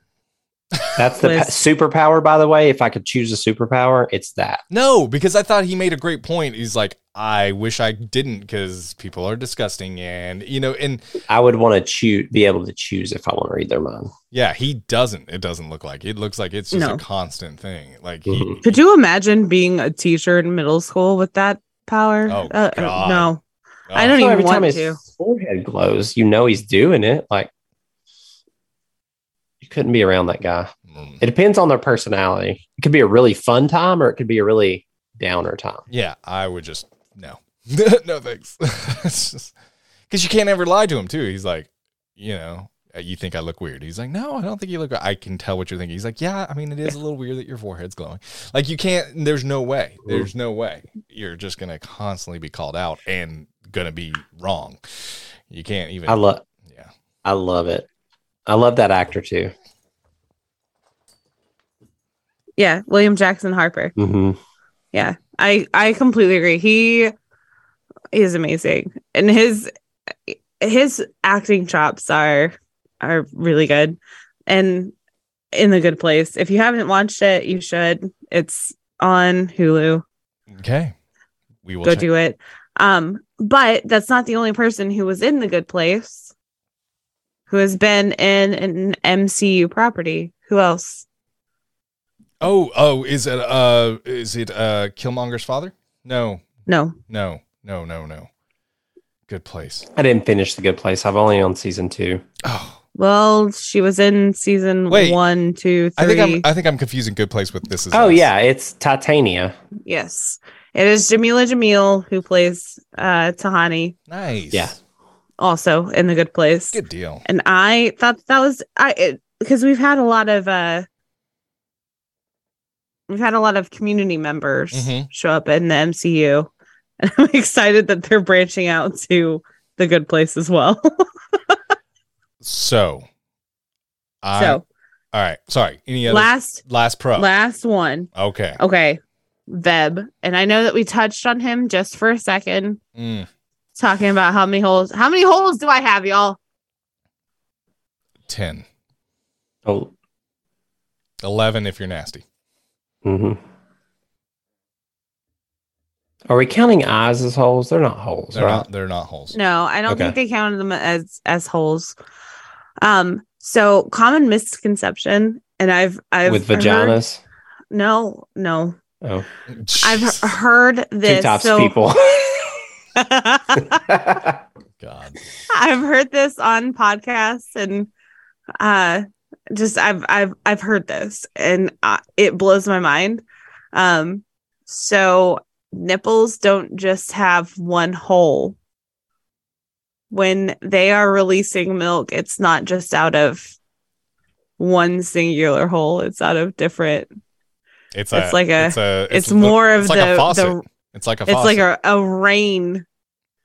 That's the pa- superpower. By the way, if I could choose a superpower, it's that. No, because I thought he made a great point. He's like, I wish I didn't because people are disgusting, and you know, and I would want to choose, be able to choose if I want to read their mind. yeah, he doesn't. It doesn't look like it looks like it's just No. a constant thing. Like, he, Mhm. Could you imagine being a teacher in middle school with that power? Oh, Uh, uh, God. no. Oh, I don't So even every time want his forehead glows, you know he's doing it. Like you couldn't be around that guy. mm, It depends on their personality. It could be a really fun time, or it could be a really downer time. yeah, I would just no, no thanks. Because you can't ever lie to him too. He's like, you know, "Uh, you think I look weird. He's like, no, I don't think you look. I can tell what you're thinking. He's like, yeah, I mean, it is a little weird that your forehead's glowing. Like you can't. There's no way. There's no way. You're just gonna constantly be called out and gonna be wrong. You can't even. I love, yeah. I love it. I love that actor too. Yeah. William Jackson Harper. hmm Yeah. I I completely agree. He is amazing, and his his acting chops are are really good, and in the good place. If you haven't watched it, you should. It's on Hulu. Okay. We will Go check- do it. Um, but that's not the only person who was in the good place. Who has been in an MCU property? Who else? Oh, oh, is it uh is it uh Killmonger's father? No, No, no, no, no, no. Good place. I didn't finish The Good Place. I've only on season two. Oh, Well, she was in season Wait. one, two, three. I think I'm I think I'm confusing Good Place with This Is Oh Us. yeah, it's Titania. yes, it is Jameela Jamil who plays uh Tahani, Nice. Yeah. also in the Good Place. Good deal. And I thought that was I because we've had a lot of uh we've had a lot of community members Mhm. show up in the MCU, and I'm excited that they're branching out to the Good Place as well. So, I so all right. Sorry. Any other last last pro? last one. okay. Okay. Veb. And I know that we touched on him just for a second, Mm, talking about how many holes. How many holes do I have, y'all? Ten. Oh, Eleven if you're nasty. hmm Are we counting eyes as holes? They're not holes, They're right? not. They're not holes. No, I don't Okay. think they counted them as as holes. Um, so common misconception, and I've I've With heard- vaginas. no, no, Oh, I've he- heard two this. types so people. God. I've heard this on podcasts and uh just I've I've I've heard this and uh, it blows my mind. Um so nipples don't just have one hole. When they are releasing milk, it's not just out of one singular hole, it's out of different It's, It's a, like a- It's, a, it's more of it's like the- a faucet. the- it's like a it's like a, a rain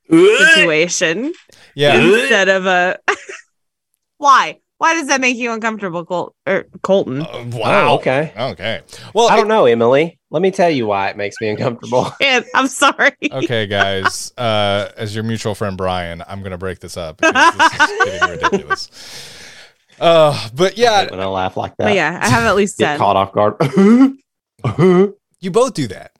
situation yeah. instead of a why why does that make you uncomfortable Col- or colton Uh, wow. Oh, okay. Okay. Well, I don't know, Emily. Let me tell you why it makes me uncomfortable. And i'm sorry okay, guys. Uh, as your mutual friend Brian, I'm gonna break this up. This is getting ridiculous. Uh, but yeah, when I laugh like that, but yeah i have at least get 10 caught off guard. you both do that.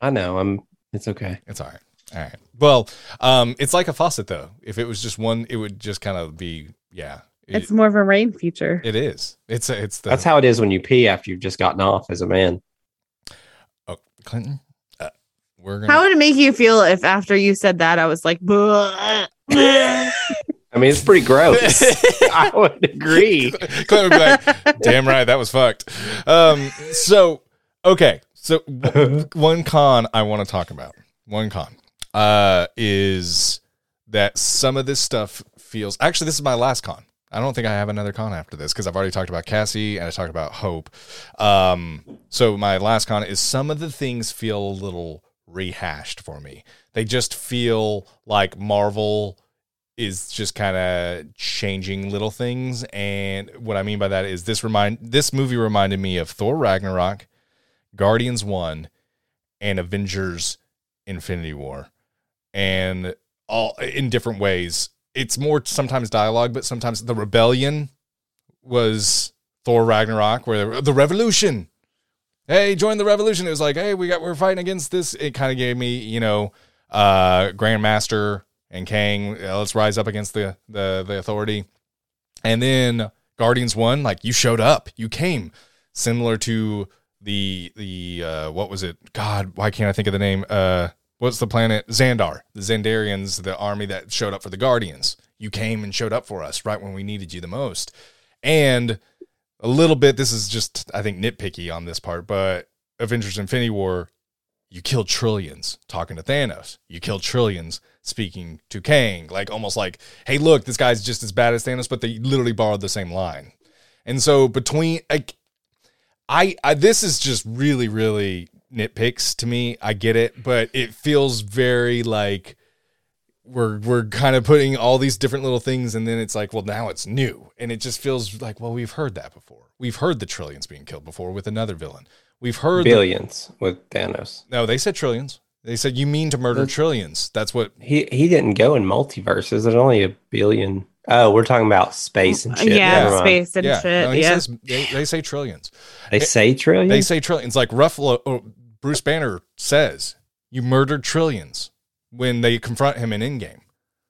I know. I'm. It's okay. It's all right. All right. Well, um, it's like a faucet though. If it was just one, it would just kind of be yeah. It, it's more of a rain feature it is. It's a, it's the That's how it is when you pee after you've just gotten off as a man. oh, Clinton. Uh, we're gonna how would it make you feel if after you said that i was like I mean, it's pretty gross. I would agree. Clinton would be like, damn right, that was fucked. Um, so okay, so one con I want to talk about. One con uh, is that some of this stuff feels. Actually, this is my last con. I don't think I have another con after this because I've already talked about Cassie and I talked about Hope. Um, so my last con is some of the things feel a little rehashed for me. They just feel like Marvel is just kind of changing little things and what i mean by that is this remind this movie reminded me of thor ragnarok guardians 1 and avengers infinity war. And all in different ways. It's more sometimes dialogue but sometimes the rebellion was thor ragnarok where the revolution! Hey join the revolution! It was like hey we got we're fighting against this. It kind of gave me you know uh grandmaster and Kang, let's rise up against the, the the authority. And then Guardians One, like you showed up, you came, similar to the the uh, what was it? God, why can't I think of the name? Uh, what's the planet? Xandar, the Xandarians, the army that showed up for the Guardians. You came and showed up for us right when we needed you the most. And a little bit, this is just I think nitpicky on this part, but Avengers Infinity War, you killed trillions talking to Thanos. You killed trillions speaking to Kang. Like almost like, hey, look, this guy's just as bad as Thanos, but they literally borrowed the same line. And so between like I, I this is just really, really nitpicks to me. I get it, but it feels very like we're we're kind of putting all these different little things and then it's like well now it's new and it just feels like well we've heard that before we've heard the trillions being killed before with another villain we've heard the- Billions with Thanos. no they said trillions they said you mean to murder That's- trillions that's what He he didn't go in multiverses. There's only a billion. Oh, we're talking about space and shit. yeah, Never mind. space and yeah shit. no, he yeah. says they, they say trillions They say trillion. they say trillions like Ruffalo oh, Bruce Banner says you murdered trillions when they confront him in Endgame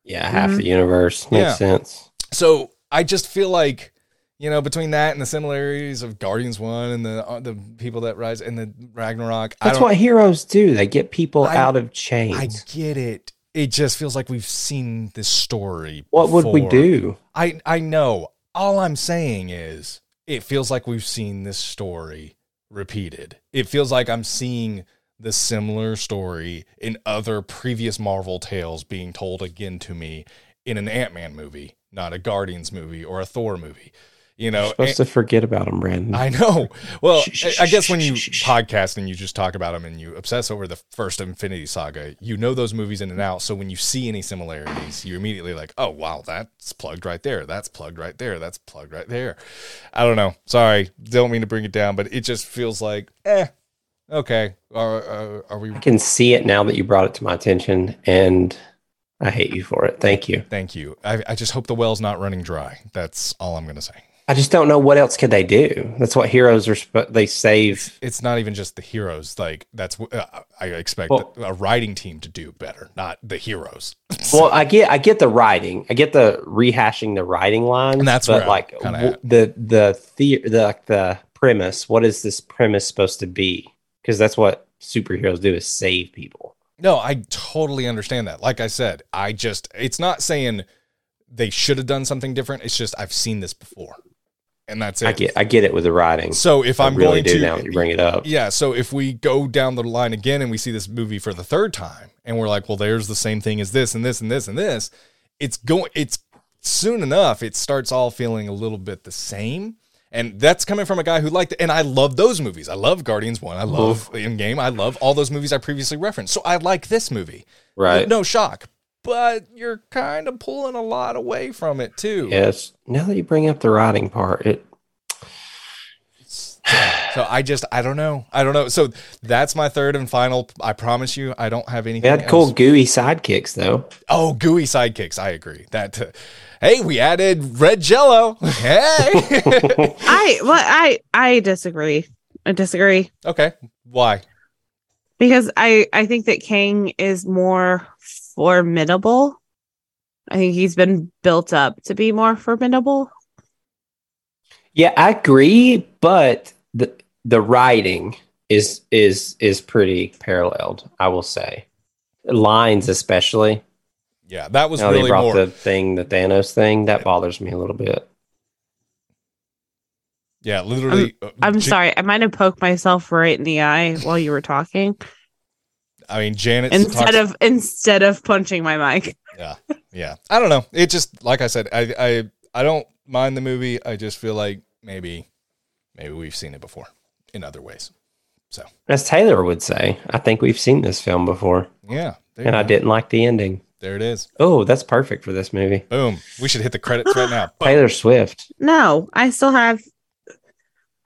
yeah, half Mhm. the universe makes Yeah. sense. So I just feel like, you know, between that and the similarities of Guardians One and the uh, the people that rise and the Ragnarok, I That's don't, what heroes do. They get people I- out of chains. I get it. It just feels like we've seen this story. what would we do? I I know. All I'm saying is, it feels like we've seen this story repeated. It feels like I'm seeing the similar story in other previous Marvel tales being told again to me in an Ant Man movie, not a Guardians movie or a Thor movie. You know, You're supposed to forget about them, Brandon. I know. Well, I guess when you podcast and you just talk about them and you obsess over the first Infinity Saga, you know those movies in and out. So when you see any similarities, you're immediately like, oh, wow, that's plugged right there. That's plugged right there. That's plugged right there. I don't know. Sorry. Don't mean to bring it down, but it just feels like, eh, okay. Are, are, are we? I can see it now that you brought it to my attention, and I hate you for it. Thank you. Thank you. I, I just hope the well's not running dry. That's all I'm going to say. I just don't know what else could they do. That's what heroes are. Sp- they save. It's not even just the heroes. Like, that's what uh, I expect Well- a writing team to do better, not the heroes. Well, I get, I get the writing. I get the rehashing the writing lines. And that's but like w- the the the the like the premise. What is this premise supposed to be? Because that's what superheroes do is save people. No, I totally understand that. Like I said, I just it's not saying they should have done something different. It's just I've seen this before. And that's it. I get, I get it with the writing. so if I I'm really going do to now that you bring it up. Yeah, so if we go down the line again and we see this movie for the third time and we're like, well, there's the same thing as this and this and this and this, it's going it's soon enough it starts all feeling a little bit the same. And that's coming from a guy who liked it. And I love those movies. I love Guardians 1. I love Endgame. I love all those movies I previously referenced. So I like this movie. Right. No shock. But you're kind of pulling a lot away from it too. Yes. Now that you bring up the writing part, it So I just I don't know. I don't know. So that's my third and final. I promise you, I don't have anything. we had cool else. gooey sidekicks though. Oh, gooey sidekicks. I agree. That. uh, hey, we added red Jello. Hey. I well, I I disagree. I disagree okay. Why? because I I think that Kang is more formidable. I think he's been built up to be more formidable. Yeah, I agree, but the the writing is is is pretty paralleled, I will say. Lines especially. Yeah, that was Now they really brought more. the thing, the Thanos thing, that bothers me a little bit. yeah, literally. uh, I'm Ja- sorry, I might have poked myself right in the eye while you were talking I mean, Janet. instead talks- of instead of punching my mic. Yeah, yeah. I don't know. It just like I said, I I I don't mind the movie. I just feel like maybe maybe we've seen it before in other ways. So As Taylor would say, I think we've seen this film before, yeah, and you I didn't like the ending. there it is. Oh, that's perfect for this movie. Boom. We should hit the credits right now. Boom. Taylor Swift. No, I still have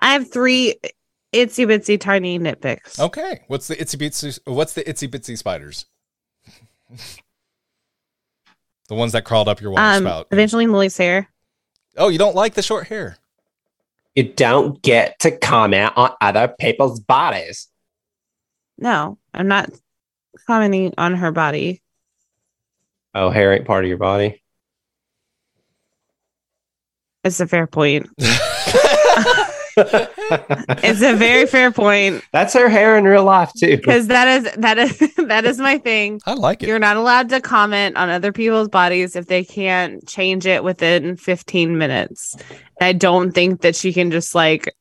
I have three itsy bitsy tiny nitpicks. Okay. What's the itsy bitsy? What's the itsy bitsy spiders? the ones that crawled up your water um, spout. Evangeline Lilly's hair. Oh, you don't like the short hair? You don't get to comment on other people's bodies. No, I'm not commenting on her body. Oh, hair ain't part of your body. It's a fair point. It's a very fair point That's her hair in real life too. because that is that is that is my thing. I like it. You're not allowed to comment on other people's bodies if they can't change it within 15 minutes. I don't think that she can just like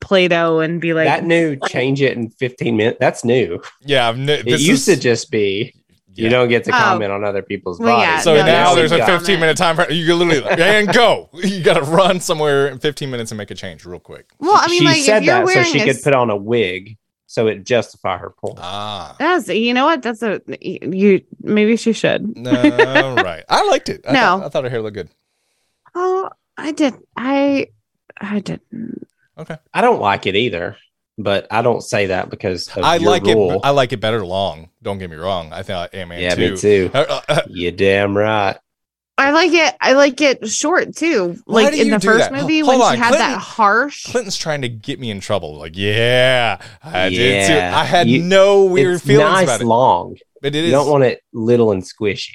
Play-Doh and be like, that new change it in 15 minutes. That's new. yeah, I've, n- It this used is- to just be yeah. you don't get to Oh. comment on other people's Well, bodies. yeah, So no, now there's a 15 comment. minute time. You can literally and go. You got to run somewhere in 15 minutes and make a change real quick. well, I mean, she like said if you're that so she a could put on a wig so it justify her point. Ah. That's you know what? That's a you. Maybe she should. No, right. I liked it. I No. thought, I thought her hair looked good. Oh, I did. I I didn't. Okay. I don't like it either, but I don't say that because of I your like rule. it. I like it better long. Don't get me wrong. I thought Ant Man yeah, too. me too. Uh, uh, You damn right. I like it. I like it short too. Why Like in the first that? movie Hold when on, she had Clinton- that harsh. Clinton's trying to get me in trouble. Like, yeah, I did too. Yeah. I had You- no weird it's feelings nice about it. long. But it You is don't want it little and squishy.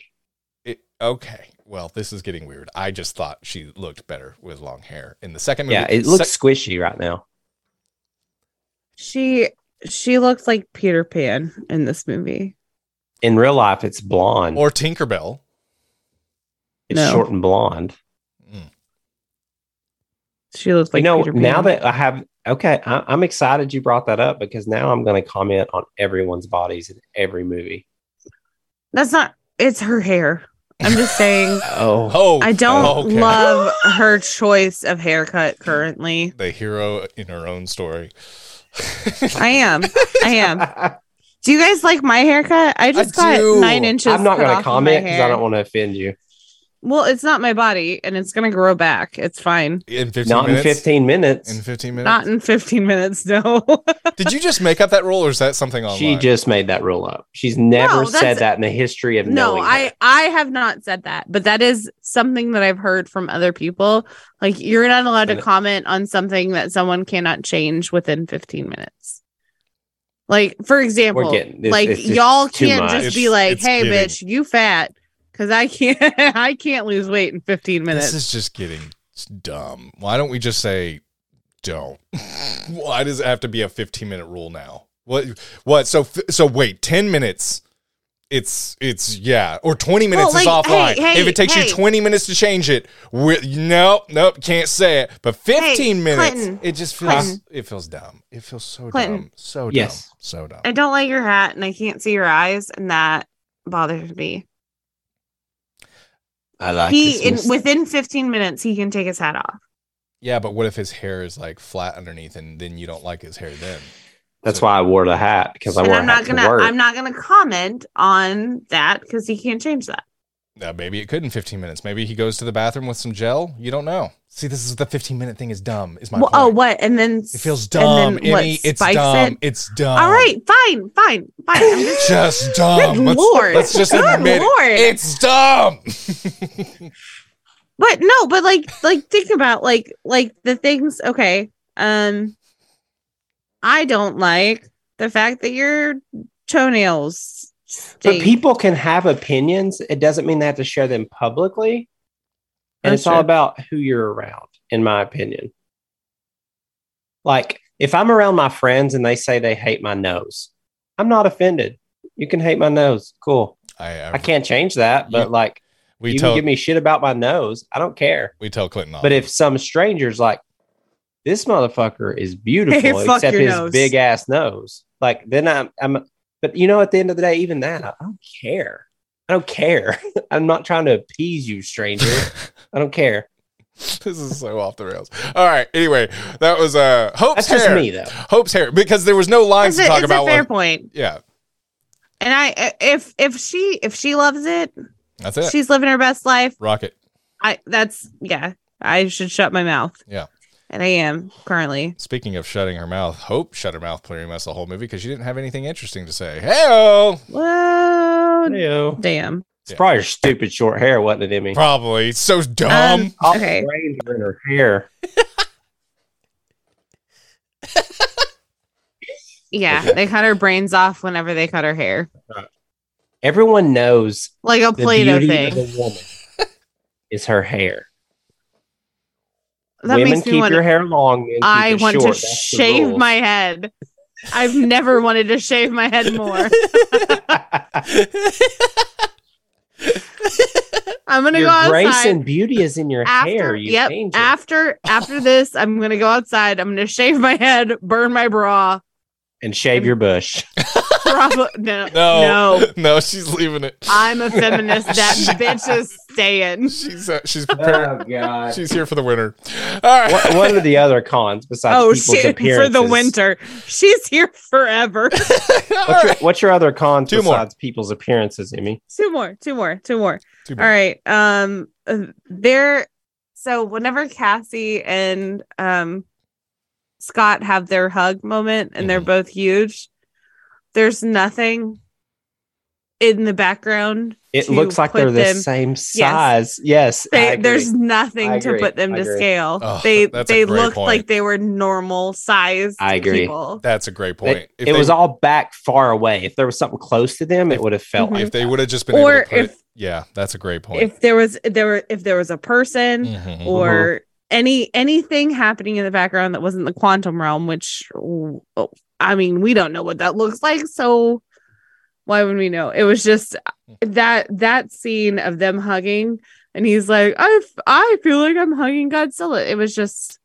it, okay. Well, this is getting weird. I just thought she looked better with long hair in the second movie. Yeah, it looks squishy right now. She she looked like Peter Pan in this movie. In real life, it's blonde. or Tinkerbell. it's No. short and blonde. Hmm. She looks like you know, Peter Pan. now that I have, okay, I, I'm excited you brought that up because now I'm going to comment on everyone's bodies in every movie. that's not. It's her hair. I'm just saying. Oh, Oh, I don't oh, okay. love her choice of haircut currently. the hero in her own story. I am. I am. Do you guys like my haircut? I just I got do. nine inches. I'm not going to comment because. I don't want to offend you. Well, it's not my body, and it's gonna grow back. It's fine. in 15 Not minutes. in 15 minutes. In 15 minutes. Not in 15 minutes. No. Did you just make up that rule, or is that something online? she just made that rule up. She's never No, that's- said that in the history of no, knowing I her. I have not said that, but that is something that I've heard from other people. Like you're not allowed to And- comment on something that someone cannot change within 15 minutes. Like for example, getting- this- like it's just y'all too can't much. just be It's- like, it's "Hey, getting- bitch, you fat," because I can't I can't lose weight in 15 minutes. This is just getting dumb. Why don't we just say don't? Why does it have to be a 15 minute rule now? What? What? So so wait, 10 minutes. It's it's yeah, or 20 minutes Well, is offline. hey, hey, if it takes hey. you 20 minutes to change it, we, nope, nope, can't say it. But 15 minutes, Clinton, it just feels Clinton. it feels dumb. It feels so Clinton. dumb, so dumb, so dumb. I don't like your hat, and I can't see your eyes, and that bothers me. I like he in within 15 minutes he can take his hat off. Yeah, but what if his hair is like flat underneath, and then you don't like his hair then? That's why I wore the hat because I and wore I'm not gonna to work. I'm not gonna comment on that because he can't change that. Uh, maybe it could in 15 minutes. Maybe he goes to the bathroom with some gel. You don't know. See, this is the 15 minute thing is dumb. Is my Well, oh, what? And then It feels dumb. and then what, Emmy. It's dumb. it? It's dumb. All right, fine, fine, fine. I'm just just dumb. Good let's, Lord. let's just Good admit it. It's dumb. but no, but like like think about like like the things. Okay, um, I don't like the fact that your toenails. But people can have opinions. It doesn't mean they have to share them publicly. And That's it's all true. about who you're around, in my opinion. Like, if I'm around my friends and they say they hate my nose, I'm not offended. You can hate my nose. Cool. I, I, I can't change that, but You- like, we you tell can give me shit about my nose. I don't care. we tell Clinton off. But if some stranger's like, this motherfucker is beautiful, Hey, except his nose. big ass nose, like then I'm, I'm, but you know, at the end of the day, even that, I don't care. I don't care. I'm not trying to appease you, stranger. I don't care. this is so off the rails. All right. Anyway, that was uh Hope's That's just hair. me, though. Hope's hair because there was no lines it's to a, talk it's about. a fair what- point. yeah, And I if if she if she loves it, that's it. she's living her best life. Rocket. I that's yeah. I should shut my mouth. Yeah. And I am currently. Speaking of shutting her mouth, Hope shut her mouth pretty much the whole movie because she didn't have anything interesting to say. Hey, Well, Ew. damn. It's probably her stupid short hair, wasn't it, Emmy? probably It's so dumb. Um, okay. the brains are in her hair. Yeah, they cut her brains off whenever they cut her hair, Everyone knows like a Play-Doh beauty thing. of a woman is her hair. That Women makes me keep want. your hair long. men I want short. to That's shave my head. I've never wanted to shave my head more. I'm gonna your go outside. grace and beauty is in your hair. after You yep change it. after after this i'm gonna go outside i'm gonna shave my head burn my bra and shave your bush. Probably no, no, no. no, she's leaving it. I'm a feminist. That bitch is staying. She's uh, she's prepared. Oh god. she's here for the winter. All right. what, what are the other cons besides Oh people's shit! For the winter, she's here forever. What's your, what's your other cons Two more. people's appearances, Amy? two more, two more, two more. Two more. right. Um, uh, there. So whenever Cassie and um Scott have their hug moment, and they're Mhm. both huge, there's nothing in the background. It looks like they're the same size. Yes, I They, there's nothing to put them to scale. Oh, they they great looked point. like they were normal size. I agree. people. That's a great point. It, If it they- was all back far away. If there was something close to them, it would have felt Mhm. like if they would have just been Or able to put if- it, yeah, that's a great point. If there was there were if there was a person Mhm. or any anything happening in the background that wasn't the quantum realm, which oh, I mean we don't know what that looks like, so why would we know? It was just that that scene of them hugging, and he's like, I f- I feel like I'm hugging Godzilla. It was just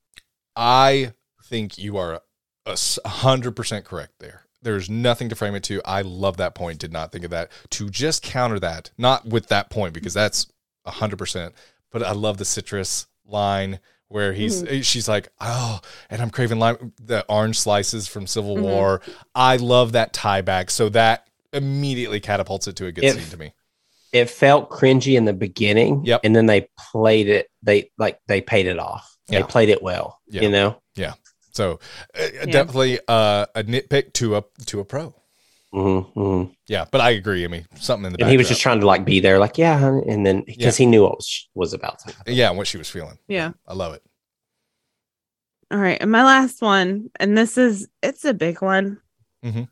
I think you are a s- a hundred percent correct there. There's nothing to frame it to. I love that point. Did not think of that. To just counter that, not with that point because that's a hundred percent. But I love the citrus line where he's Mm-hmm. she's like, oh, and I'm craving lime the orange slices from Civil Mhm. War. I love that tie back. So that immediately catapults it to a good If- scene to me. it felt cringy in the beginning. Yep. And then they played it. They like they paid it off. Yeah. They played it well. Yeah. You know. Yeah. So uh, definitely uh, a nitpick to a to a pro. Mm-hmm, mm-hmm. Yeah, but I agree. I mean, something in the And he was just trying to like be there, like yeah, honey," and then because he knew what was was about to happen. yeah, what she was feeling. yeah. I love it. All right, and my last one, and this is it's a big one. Mhm.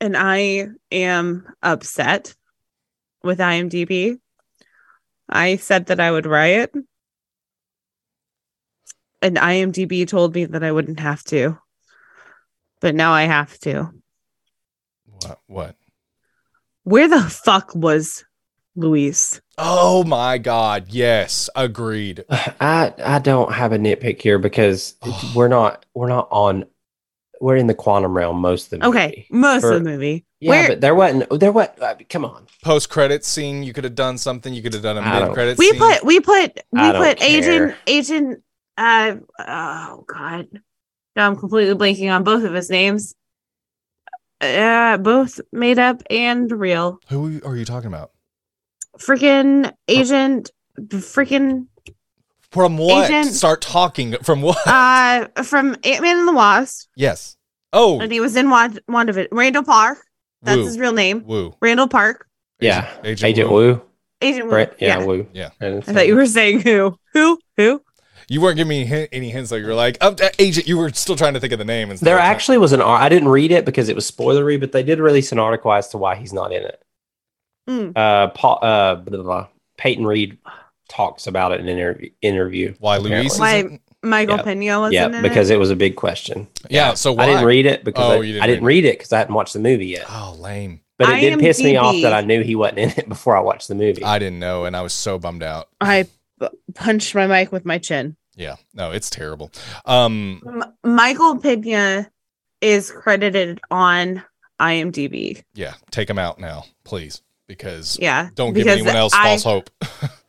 And I am upset with IMDb. I said that I would riot. And IMDb told me that I wouldn't have to. But now I have to. What? What? Where the fuck was Luis? Oh my God! Yes, agreed. I I don't have a nitpick here because we're not we're not on we're in the quantum realm most of the movie. Okay, most For- of the movie. Yeah, Where but there wasn't there what uh, come on. Post credit scene, you could have done something. You could have done a mid credit we scene. put we put we I don't put agent care. agent uh oh god now i'm completely blanking on both of his names uh both made up and real Who are you talking about? freaking agent freaking From what? Agent- Start talking. From what? uh from ant-man and the wasp yes. Oh, and he was in Wand- WandaVision. randall park that's Woo. his real name Woo. randall park Yeah. Agent, Agent Woo. Wu. agent Wu. Right? Yeah, yeah, Wu. Yeah. I thought you were saying who who who You weren't giving me hin- any hints. Like you were like, oh, Agent. You were still trying to think of the name. Instead There of- actually was an I didn't read it because it was spoilery, but they did release an article as to why he's not in it. Mm. Uh, Paul, uh, blah, blah, blah. Peyton Reed talks about it in an interview. interview why apparently. Luis Why- michael Yeah. pena wasn't yeah, in it? because it was a big question. Yeah. So why? I didn't read it because Oh, I, didn't I didn't read read it because I hadn't watched the movie yet. Oh, lame. But it did piss me off that I knew he wasn't in it before I watched the movie. I didn't know, and I was so bummed out. i p- punched my mic with my chin Yeah. No, it's terrible. Um. M- Michael Pena is credited on IMDb. Yeah. Take him out now, please, because Yeah, don't give anyone else I, false hope.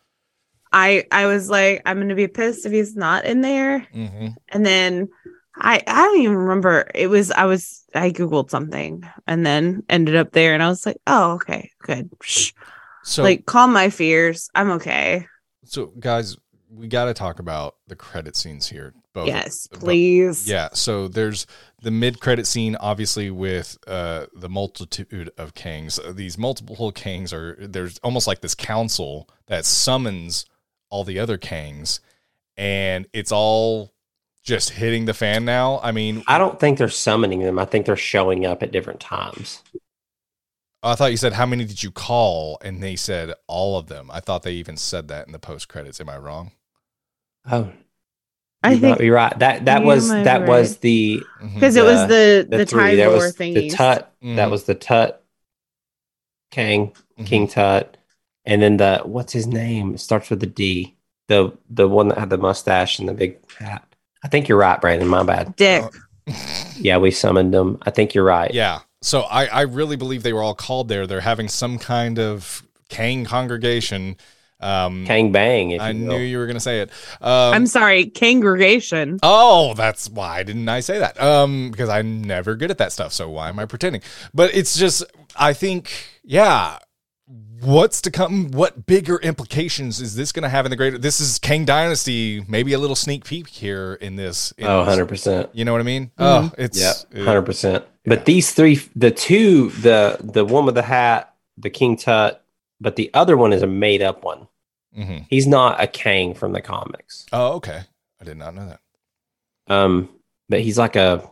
I I was like, I'm gonna be pissed if he's not in there. hmm And then I I don't even remember. It was I was I googled something and then ended up there, and I was like, oh okay, good. Shh. So, like calm my fears. I'm okay. so guys, we got to talk about the credit scenes here. Both. yes, please. Yeah. So there's the mid-credit scene, obviously with uh, the multitude of kings. These multiple kings are there's almost like this council that summons all the other kings, and it's all just hitting the fan now. I mean, I don't think they're summoning them. I think they're showing up at different times. I thought you said how many did you call, and they said all of them. I thought they even said that in the post credits. Am I wrong? Oh, I you might think be right. That that was might be that was the because it was the the, the, three. time There war was thingies. the Tut. That Mhm. was the Tut, King, Mhm. King Tut, and then the what's his name? It starts with the D. The the one that had the mustache and the big hat. I think you're right, Brandon. My bad. Dick. Yeah, we summoned them. I think you're right. Yeah. So I, I really believe they were all called there. They're having some kind of Kang congregation. Um, Kang Bang. If I you knew you were going to say it. Um, I'm sorry, congregation. Oh, that's why didn't I say that? Um, because I'm never good at that stuff. So why am I pretending? But it's just, I think, yeah. What's to come? What bigger implications is this going to have in the greater? This is Kang Dynasty. Maybe a little sneak peek here in this. in Oh, 100 percent. You know what I mean? Mm-hmm. Oh, it's Yeah, hundred percent. But these three, the two, the the one with the hat, the King Tut, but the other one is a made up one. mhm. He's not a Kang from the comics. Oh, okay. I did not know that. Um, but he's like a,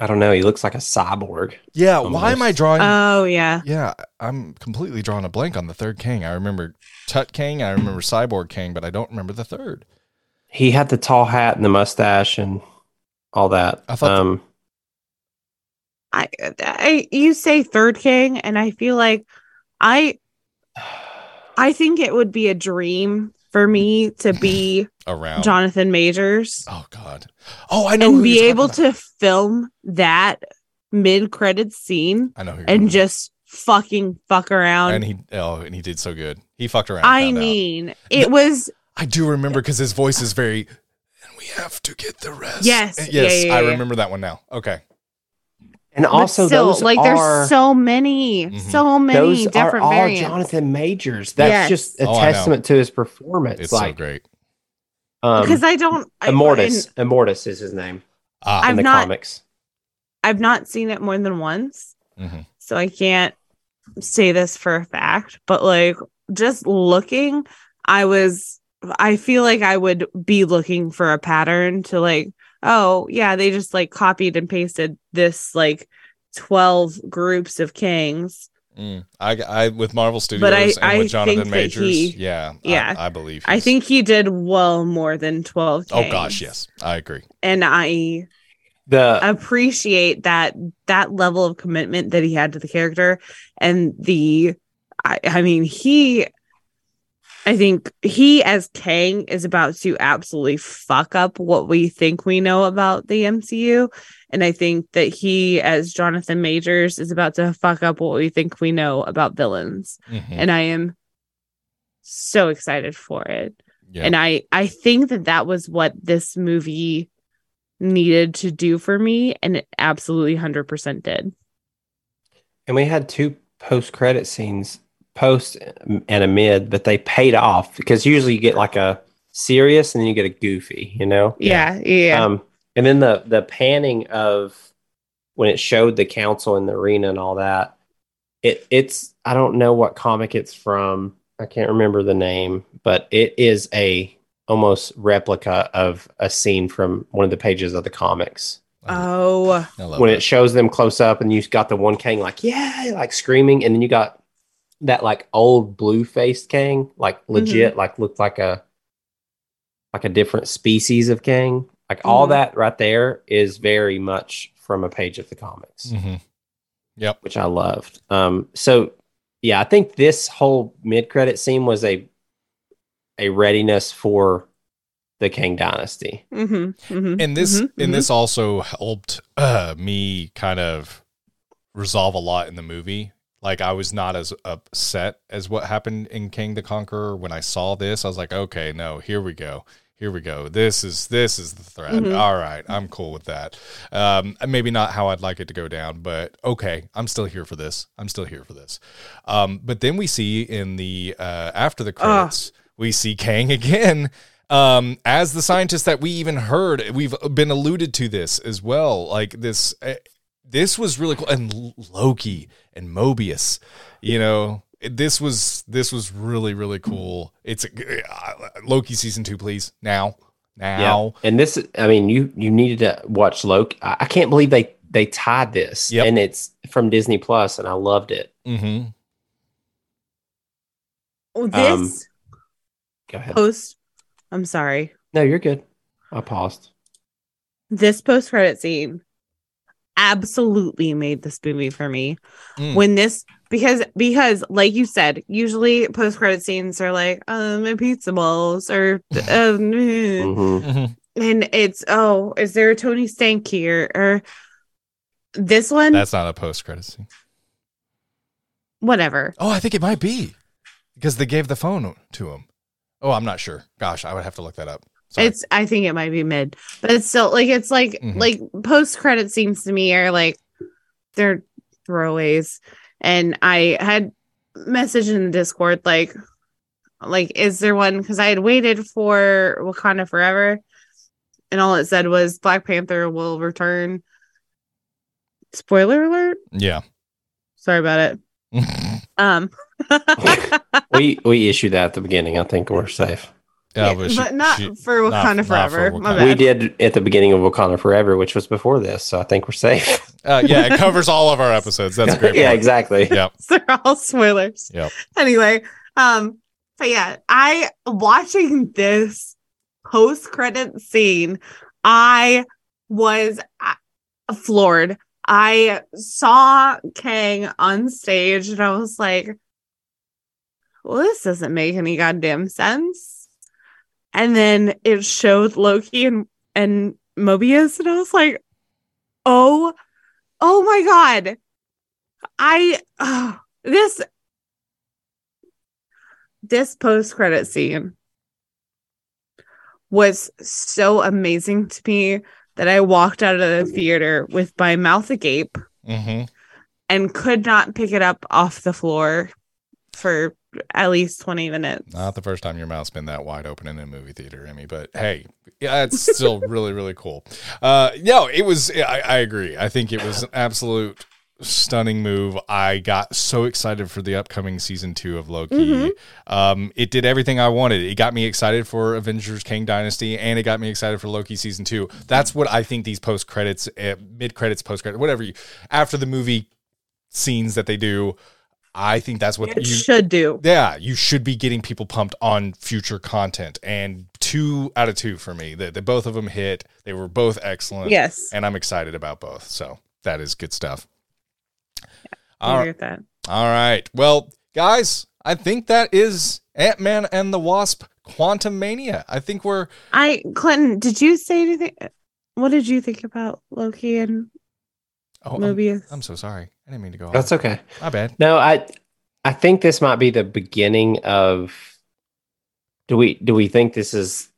I don't know. He looks like a cyborg. Yeah. Why am I drawing? Oh yeah. yeah, I'm completely drawing a blank on the third King. I remember Tut King. I remember Cyborg King, but I don't remember the third. He had the tall hat and the mustache and all that. I thought um, I, I you say third king, and I feel like I I think it would be a dream for me to be Around. Jonathan Majors Oh God. Oh, I know. who and be able about. to film that mid credit scene I know. Who and talking just fucking fuck around. and he oh and he did so good. He fucked around. I found out. mean, it was I do remember because his voice is very. And we have to get the rest. Yes, And yeah, yes. yeah, I yeah. remember that one now. Okay. And but also still, those like are, there's so many, Mhm. so many those are different all variants. Jonathan Majors. That's Yes. just a Oh, testament to his performance. It's like, so great. um, because I don't I, Immortus. and Immortus is his name Ah. I've the not- comics. I've not seen it more than once. mhm. so I can't say this for a fact, but like just looking, I was I feel like I would be looking for a pattern to like, oh yeah, they just like copied and pasted this like 12 groups of kings. Mm. I, I with Marvel Studios but I- and I with Jonathan Majors. he- yeah. yeah. I, I believe. I think he did well more than 12 Oh gosh, yes, I agree. And I The appreciate that that level of commitment that he had to the character and the I, I mean he I think he as Kang is about to absolutely fuck up what we think we know about the MCU and I think that he as Jonathan Majors is about to fuck up what we think we know about villains Mhm. and I am so excited for it Yeah. and i i think that that was what this movie needed to do for me and it absolutely 100% did and we had two post credit scenes, post and a mid, but they paid off because usually you get like a serious and then you get a goofy, you know. yeah yeah Um, and then the the panning of when it showed the council in the arena and all that. It it's I don't know what comic it's from. I can't remember the name, but it is a almost replica of a scene from one of the pages of the comics. oh when that. it shows them close up and you got the one Kang like yeah like screaming and then you got that like old blue faced Kang like legit like looked like a like a different species of Kang. Like all Mhm. that right there is very much from a page of the comics. Mhm. Yep. which I loved. Um so yeah I think this whole mid credit scene was a a readiness for the Kang dynasty. Hmm hmm and this and this also helped uh, me kind of resolve a lot in the movie like i was not as upset as what happened in Kang the Conqueror when i saw this. I was like okay no here we go. Here we go. This is this is the thread Mhm. All right i'm cool with that. Um maybe not how i'd like it to go down but okay i'm still here for this. I'm still here for this. Um but then we see in the uh after the credits we see kang again um as the scientist that we even heard we've been alluded to this as well. Like this uh, this was really cool. And loki and mobius you know this was this was really really cool it's uh, loki season two please now now And this, I mean, you you needed to watch Loki. I, I can't believe they they tied this, Yep. and it's from Disney Plus, and I loved it. mm-hmm. this Go ahead. post i'm sorry No, you're good. I paused. this post credit scene absolutely made this movie for me Mm. when this because because like you said usually post credit scenes are like um my pizza balls or um, eh. Mhm. Mm-hmm. and it's oh is there a tony stank here or this one that's not a post credit scene whatever. Oh, I think it might be because they gave the phone to him. Oh, I'm not sure. Gosh, I would have to look that up. Sorry. It's I think it might be mid, but it's still like it's like Mhm. like post credit scenes to me are like they're throwaways. And I had messaged in the Discord like like is there one because I had waited for Wakanda Forever and all it said was Black Panther will return. Spoiler alert. yeah. Sorry about it. Um we we issued that at the beginning. I think we're safe. Yeah, Yeah, but, but, not she- for not- Wakanda not for Forever. My Wakanda. bad. We did at the beginning of Wakanda Forever, which was before this, so I think we're safe. uh, yeah, it covers all of our episodes. That's a great. yeah, point. exactly. Yep. they're all spoilers. Yep. Anyway, um, but yeah, I watching this post credit scene, I was uh, floored. I saw Kang on stage and I was like, well, this doesn't make any goddamn sense. And then it showed Loki and, and Mobius, and I was like, oh, oh my God. I, oh, this, this post credit scene was so amazing to me that I walked out of the theater with my mouth agape hmm and could not pick it up off the floor for at least 20 minutes. Not the first time your mouth's been that wide open in a movie theater, Emmy. But hey, yeah, it's still really, really cool. Uh, no, it was. I, I agree. I think it was an absolute stunning move. I got so excited for the upcoming season two of Loki. Mhm. Um, it did everything I wanted. It got me excited for Avengers Kang Dynasty, and it got me excited for Loki season two. That's what I think these post credits, uh, mid credits, post credits, whatever you after the movie scenes that they do. I think that's what It you should do. yeah, you should be getting people pumped on future content. And two out of two for me. They, they both of them hit. They were both excellent. Yes. And I'm excited about both. So that is good stuff. I All agree right. with that. All right. Well, guys, I think that is Ant Man and the Wasp Quantumania. I think we're I Clinton, did you say anything? What did you think about Loki and oh, I'm, Mobius? I'm so sorry. I didn't mean to go. That's off. okay. My bad. No, I I think this might be the beginning of do we do we think this is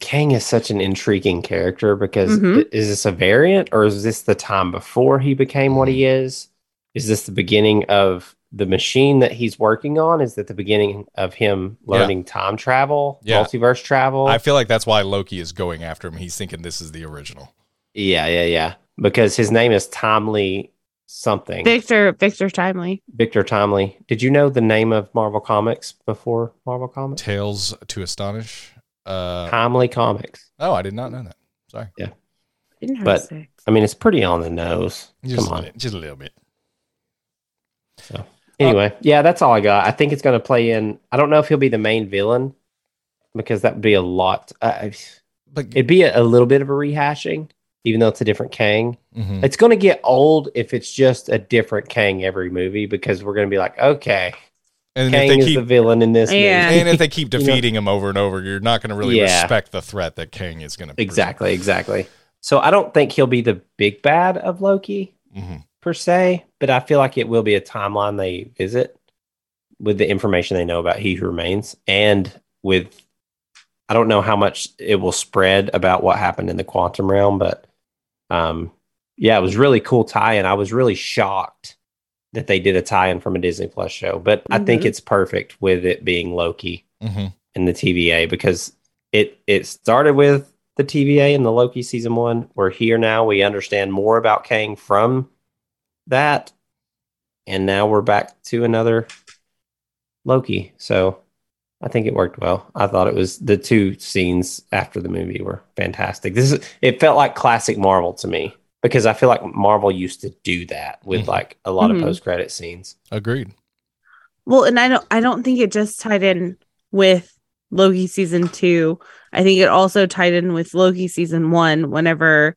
Kang is such an intriguing character because Mhm. i- is this a variant or is this the time before he became what he is? Is this the beginning of the machine that he's working on? Is that the beginning of him Yeah. learning time travel, Yeah. multiverse travel? I feel like that's why Loki is going after him. He's thinking this is the original. yeah, yeah, yeah. Because his name is Timely something. Victor Victor Timely. Victor Timely. Did you know the name of Marvel Comics before Marvel Comics? Tales to Astonish. Uh, Timely Comics. oh, I did not know that. Sorry. Interesting. I mean, it's pretty on the nose. Just, Come a on. bit, just a little bit. So anyway, yeah, that's all I got. I think it's going to play in. I don't know if he'll be the main villain because that would be a lot. Uh, But it'd be a, a little bit of a rehashing, even though it's a different Kang. Mhm. It's going to get old if it's just a different Kang every movie because we're going to be like, okay, and Kang if they is keep the villain in this Yeah. movie. and if they keep You know- defeating him over and over, you're not going to really Yeah. respect the threat that Kang is going to be. exactly, exactly. So I don't think he'll be the big bad of Loki. hmm per se, but I feel like it will be a timeline they visit with the information they know about He Who Remains and with I don't know how much it will spread about what happened in the quantum realm, but um yeah, it was really cool tie-in. I was really shocked that they did a tie-in from a Disney Plus show, but I think Mhm. it's perfect with it being Loki hmm in the TVA because it it started with the TVA in the Loki season one. We're here now. We understand more about Kang from that, and now we're back to another Loki. So I think it worked well. I thought it was the two scenes after the movie were fantastic. This is it felt like classic Marvel to me because I feel like Marvel used to do that with Mhm. like a lot Mhm. of post credit scenes. Agreed. Well, and I don't I don't think it just tied in with Loki season 2. I think it also tied in with Loki season 1 whenever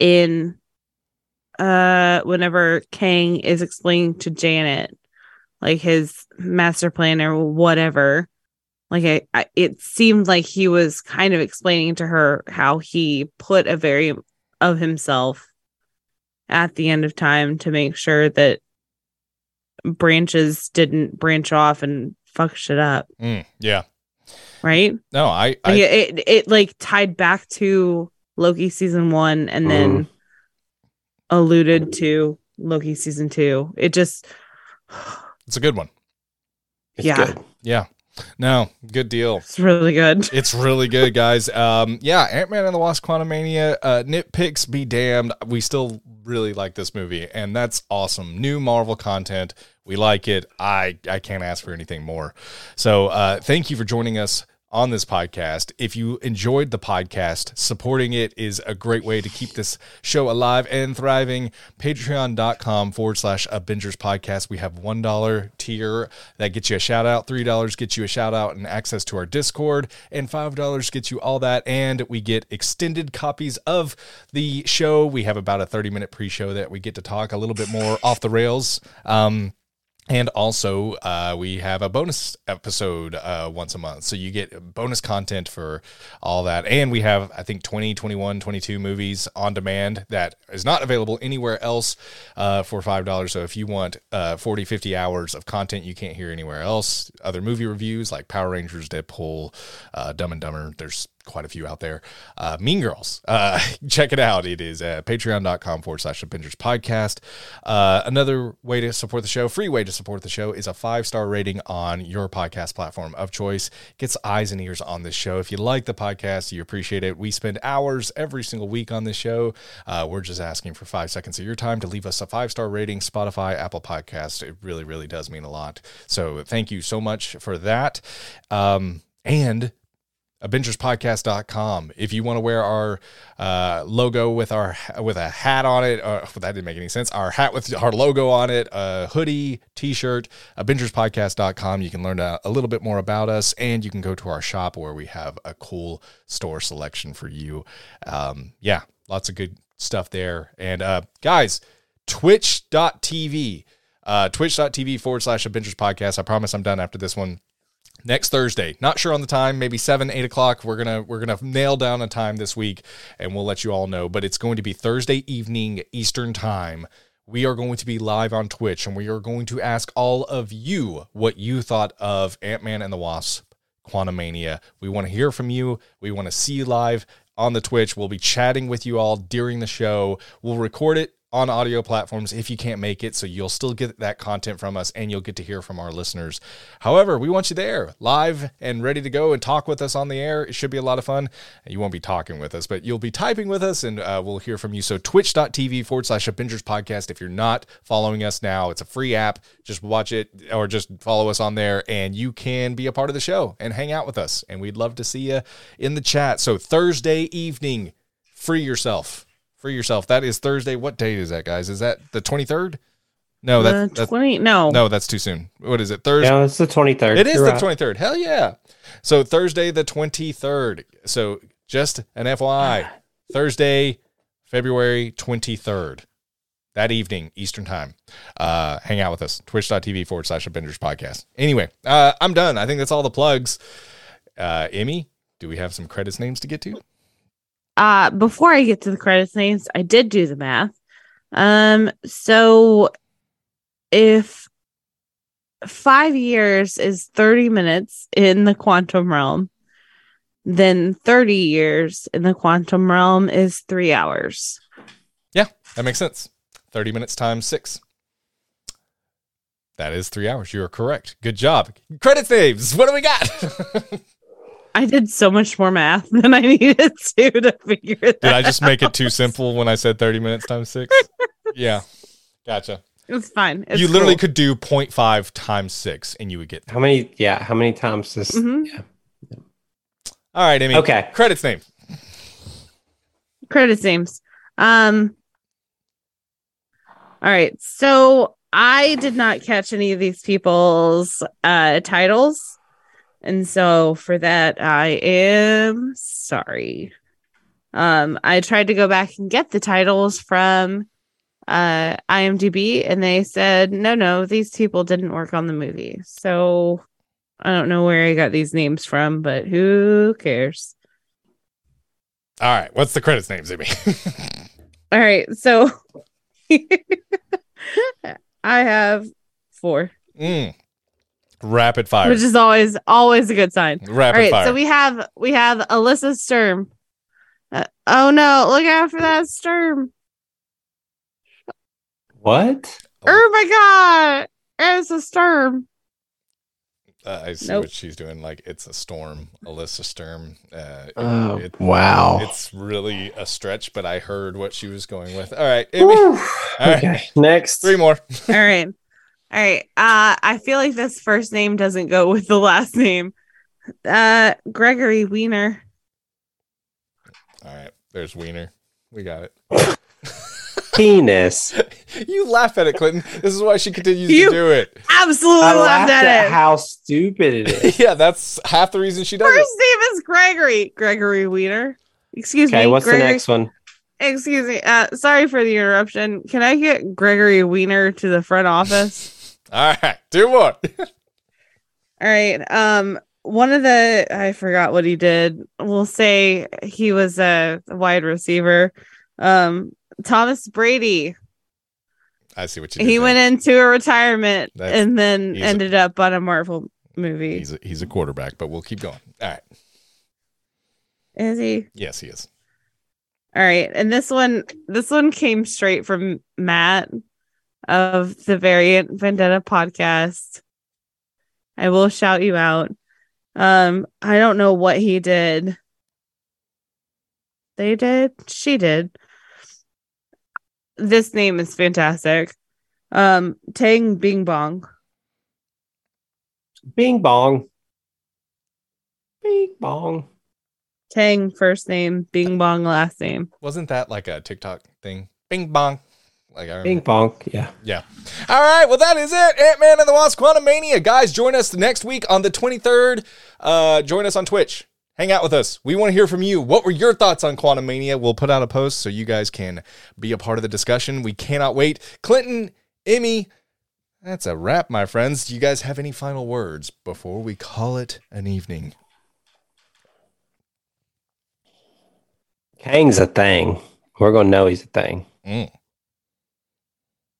in uh whenever Kang is explaining to Janet like his master plan or whatever. Like I, I it seemed like he was kind of explaining to her how he put a very of himself at the end of time to make sure that branches didn't branch off and fuck shit up, Mm, yeah. right? No, I, Like, it, it it like tied back to Loki season one and then alluded to Loki season two. It just it's a good one. It's Yeah. good. Yeah. No, good deal. it's really good. It's really good, guys. Um, yeah, Ant Man and the Wasp: Quantumania. Uh, nitpicks be damned. We still really like this movie, and that's awesome. New Marvel content. We like it. I I can't ask for anything more. So, uh, thank you for joining us on this podcast. If you enjoyed the podcast, supporting it is a great way to keep this show alive and thriving. Patreon.com forward slash ABINGERS podcast. We have $1 tier that gets you a shout out, $3 gets you a shout out and access to our Discord, and $5 gets you all that. And we get extended copies of the show. We have about a 30 minute pre show that we get to talk a little bit more off the rails. Um, and also, uh, we have a bonus episode uh, once a month. So you get bonus content for all that. And we have, I think, 20, 21, 22 movies on demand that is not available anywhere else uh, for $5. So if you want uh, 40, 50 hours of content you can't hear anywhere else, other movie reviews like Power Rangers, Deadpool, uh, Dumb and Dumber, there's quite a few out there. Uh, mean Girls, uh, check it out. It is at patreon.com forward slash ABINGERS podcast. Uh, another way to support the show, free way to support the show, is a five star rating on your podcast platform of choice. Gets eyes and ears on this show. If you like the podcast, you appreciate it. We spend hours every single week on this show. Uh, we're just asking for five seconds of your time to leave us a five star rating, Spotify, Apple Podcast. It really, really does mean a lot. So thank you so much for that. Um, and abingerspodcast.com if you want to wear our uh, logo with our with a hat on it uh, that didn't make any sense. Our hat with our logo on it a hoodie t-shirt abingerspodcast.com you can learn a, a little bit more about us and you can go to our shop where we have a cool store selection for you. Um, yeah lots of good stuff there. And uh, guys twitch.tv uh, twitch.tv forward slash abingers podcast. I promise i'm done after this one next Thursday. Not sure on the time, maybe seven, eight o'clock. We're gonna we're gonna nail down a time this week, and we'll let you all know. But it's going to be Thursday evening Eastern time. We are going to be live on Twitch, and we are going to ask all of you what you thought of Ant Man and the Wasp: Quantumania. We want to hear from you. We want to see you live on the Twitch. We'll be chatting with you all during the show. We'll record it on audio platforms if you can't make it. So you'll still get that content from us and you'll get to hear from our listeners. However, we want you there live and ready to go and talk with us on the air. It should be a lot of fun. You won't be talking with us, but you'll be typing with us and uh, we'll hear from you. So twitch.tv forward slash ABINGERS podcast. If you're not following us now, it's a free app. Just watch it or just follow us on there and you can be a part of the show and hang out with us. And we'd love to see you in the chat. So Thursday evening, free yourself free yourself. That is Thursday. What date is that, guys? Is that the 23rd? No, the that's, that's twenty. No, no, that's too soon. What is it? Thursday. Yeah, it's the 23rd. It is You're the right. 23rd. Hell yeah. So Thursday the 23rd. So just an FYI, Thursday, February 23rd. That evening, Eastern time. Uh, hang out with us. Twitch.tv forward slash ABINGERS podcast. Anyway, uh, I'm done. I think that's all the plugs. Uh, Emmy, do we have some credits names to get to? Uh before i get to the credits names i did do the math um so if five years is 30 minutes in the quantum realm then 30 years in the quantum realm is three hours Yeah, that makes sense. 30 minutes times six. That is three hours. You are correct. Good job. Credit names. What do we got? i did so much more math than i needed to to figure that Did I just make it too simple when I said 30 minutes times six? Yeah. Gotcha. it's fine it's you literally cool. could do 0.5 times six and you would get. How many? Yeah, how many times this? Mhm. Yeah. All right, Amy. Okay. Credits name. credits names. Um all right. So I did not catch any of these people's uh titles. And so for that I am sorry. Um I tried to go back and get the titles from uh IMDb and they said no no these people didn't work on the movie. So I don't know where I got these names from, but who cares? All right. What's the credits names, Amy? All right, so I have four, Mm. Rapid fire. which is always always a good sign. Rapid All right, fire. so we have we have Alyssa Sturm. Uh, oh no! Look out for that Sturm. What? Oh my god! It's a Sturm. Uh, I see Nope. what she's doing. Like it's a storm, Alyssa Sturm. Uh, Oh, it- wow. It's really a stretch, but I heard what she was going with. All right, Amy, All right. Okay, next. three more. All right, all right. Uh, I feel like this first name doesn't go with the last name. Uh, Gregory Wiener. All right, there's Wiener. We got it. Penis. You laugh at it, Clinton. This is why she continues You- to do it. Absolutely I laughed laughed at at it. how stupid it is. yeah, that's half the reason she does First it. name is Gregory. Gregory Wiener. Excuse Okay, me. what's Gregory, the next one? Excuse me. Uh, sorry for the interruption. Can I get Gregory Wiener to the front office? All right, two more. All right. Um, one of the I forgot what he did. We'll say he was a wide receiver. Um, Thomas Brady. I see what you. He there. went into a retirement That's- and then he's a- ended up on a Marvel movie. He's a, he's a quarterback, but we'll keep going. All right. Is he? Yes, he is. All right. And this one this one came straight from Matt of the Variant Vendetta podcast. I will shout you out. Um I don't know what he did. They did? She did. This name is fantastic. Um Tang Bing Bong. Bing bong. Bing bong. Tang first name, Bing Bong last name. Wasn't that like a TikTok thing? Bing bong. Like I remember. bong. Yeah. Yeah. All right. Well, that is it. Ant Man and the Wasp Quantumania. Guys, join us next week on the 23rd. Uh, join us on Twitch. Hang out with us. We want to hear from you. What were your thoughts on Quantumania? We'll put out a post so you guys can be a part of the discussion. We cannot wait. Clinton, Emmy, that's a wrap, my friends. Do you guys have any final words before we call it an evening? Kang's a thing. We're gonna know he's a thing. Mm.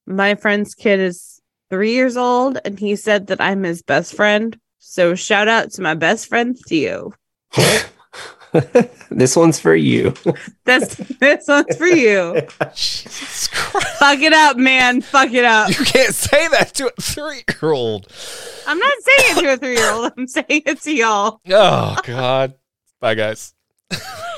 My friend's kid is three years old and he said that I'm his best friend. So shout out to my best friend Theo. this one's for you. That's this one's for you. Jesus Christ. Fuck it up, man. Fuck it up. You can't say that to a three year old. I'm not saying it to a three year old. I'm saying it to y'all. Oh, God. Bye, guys.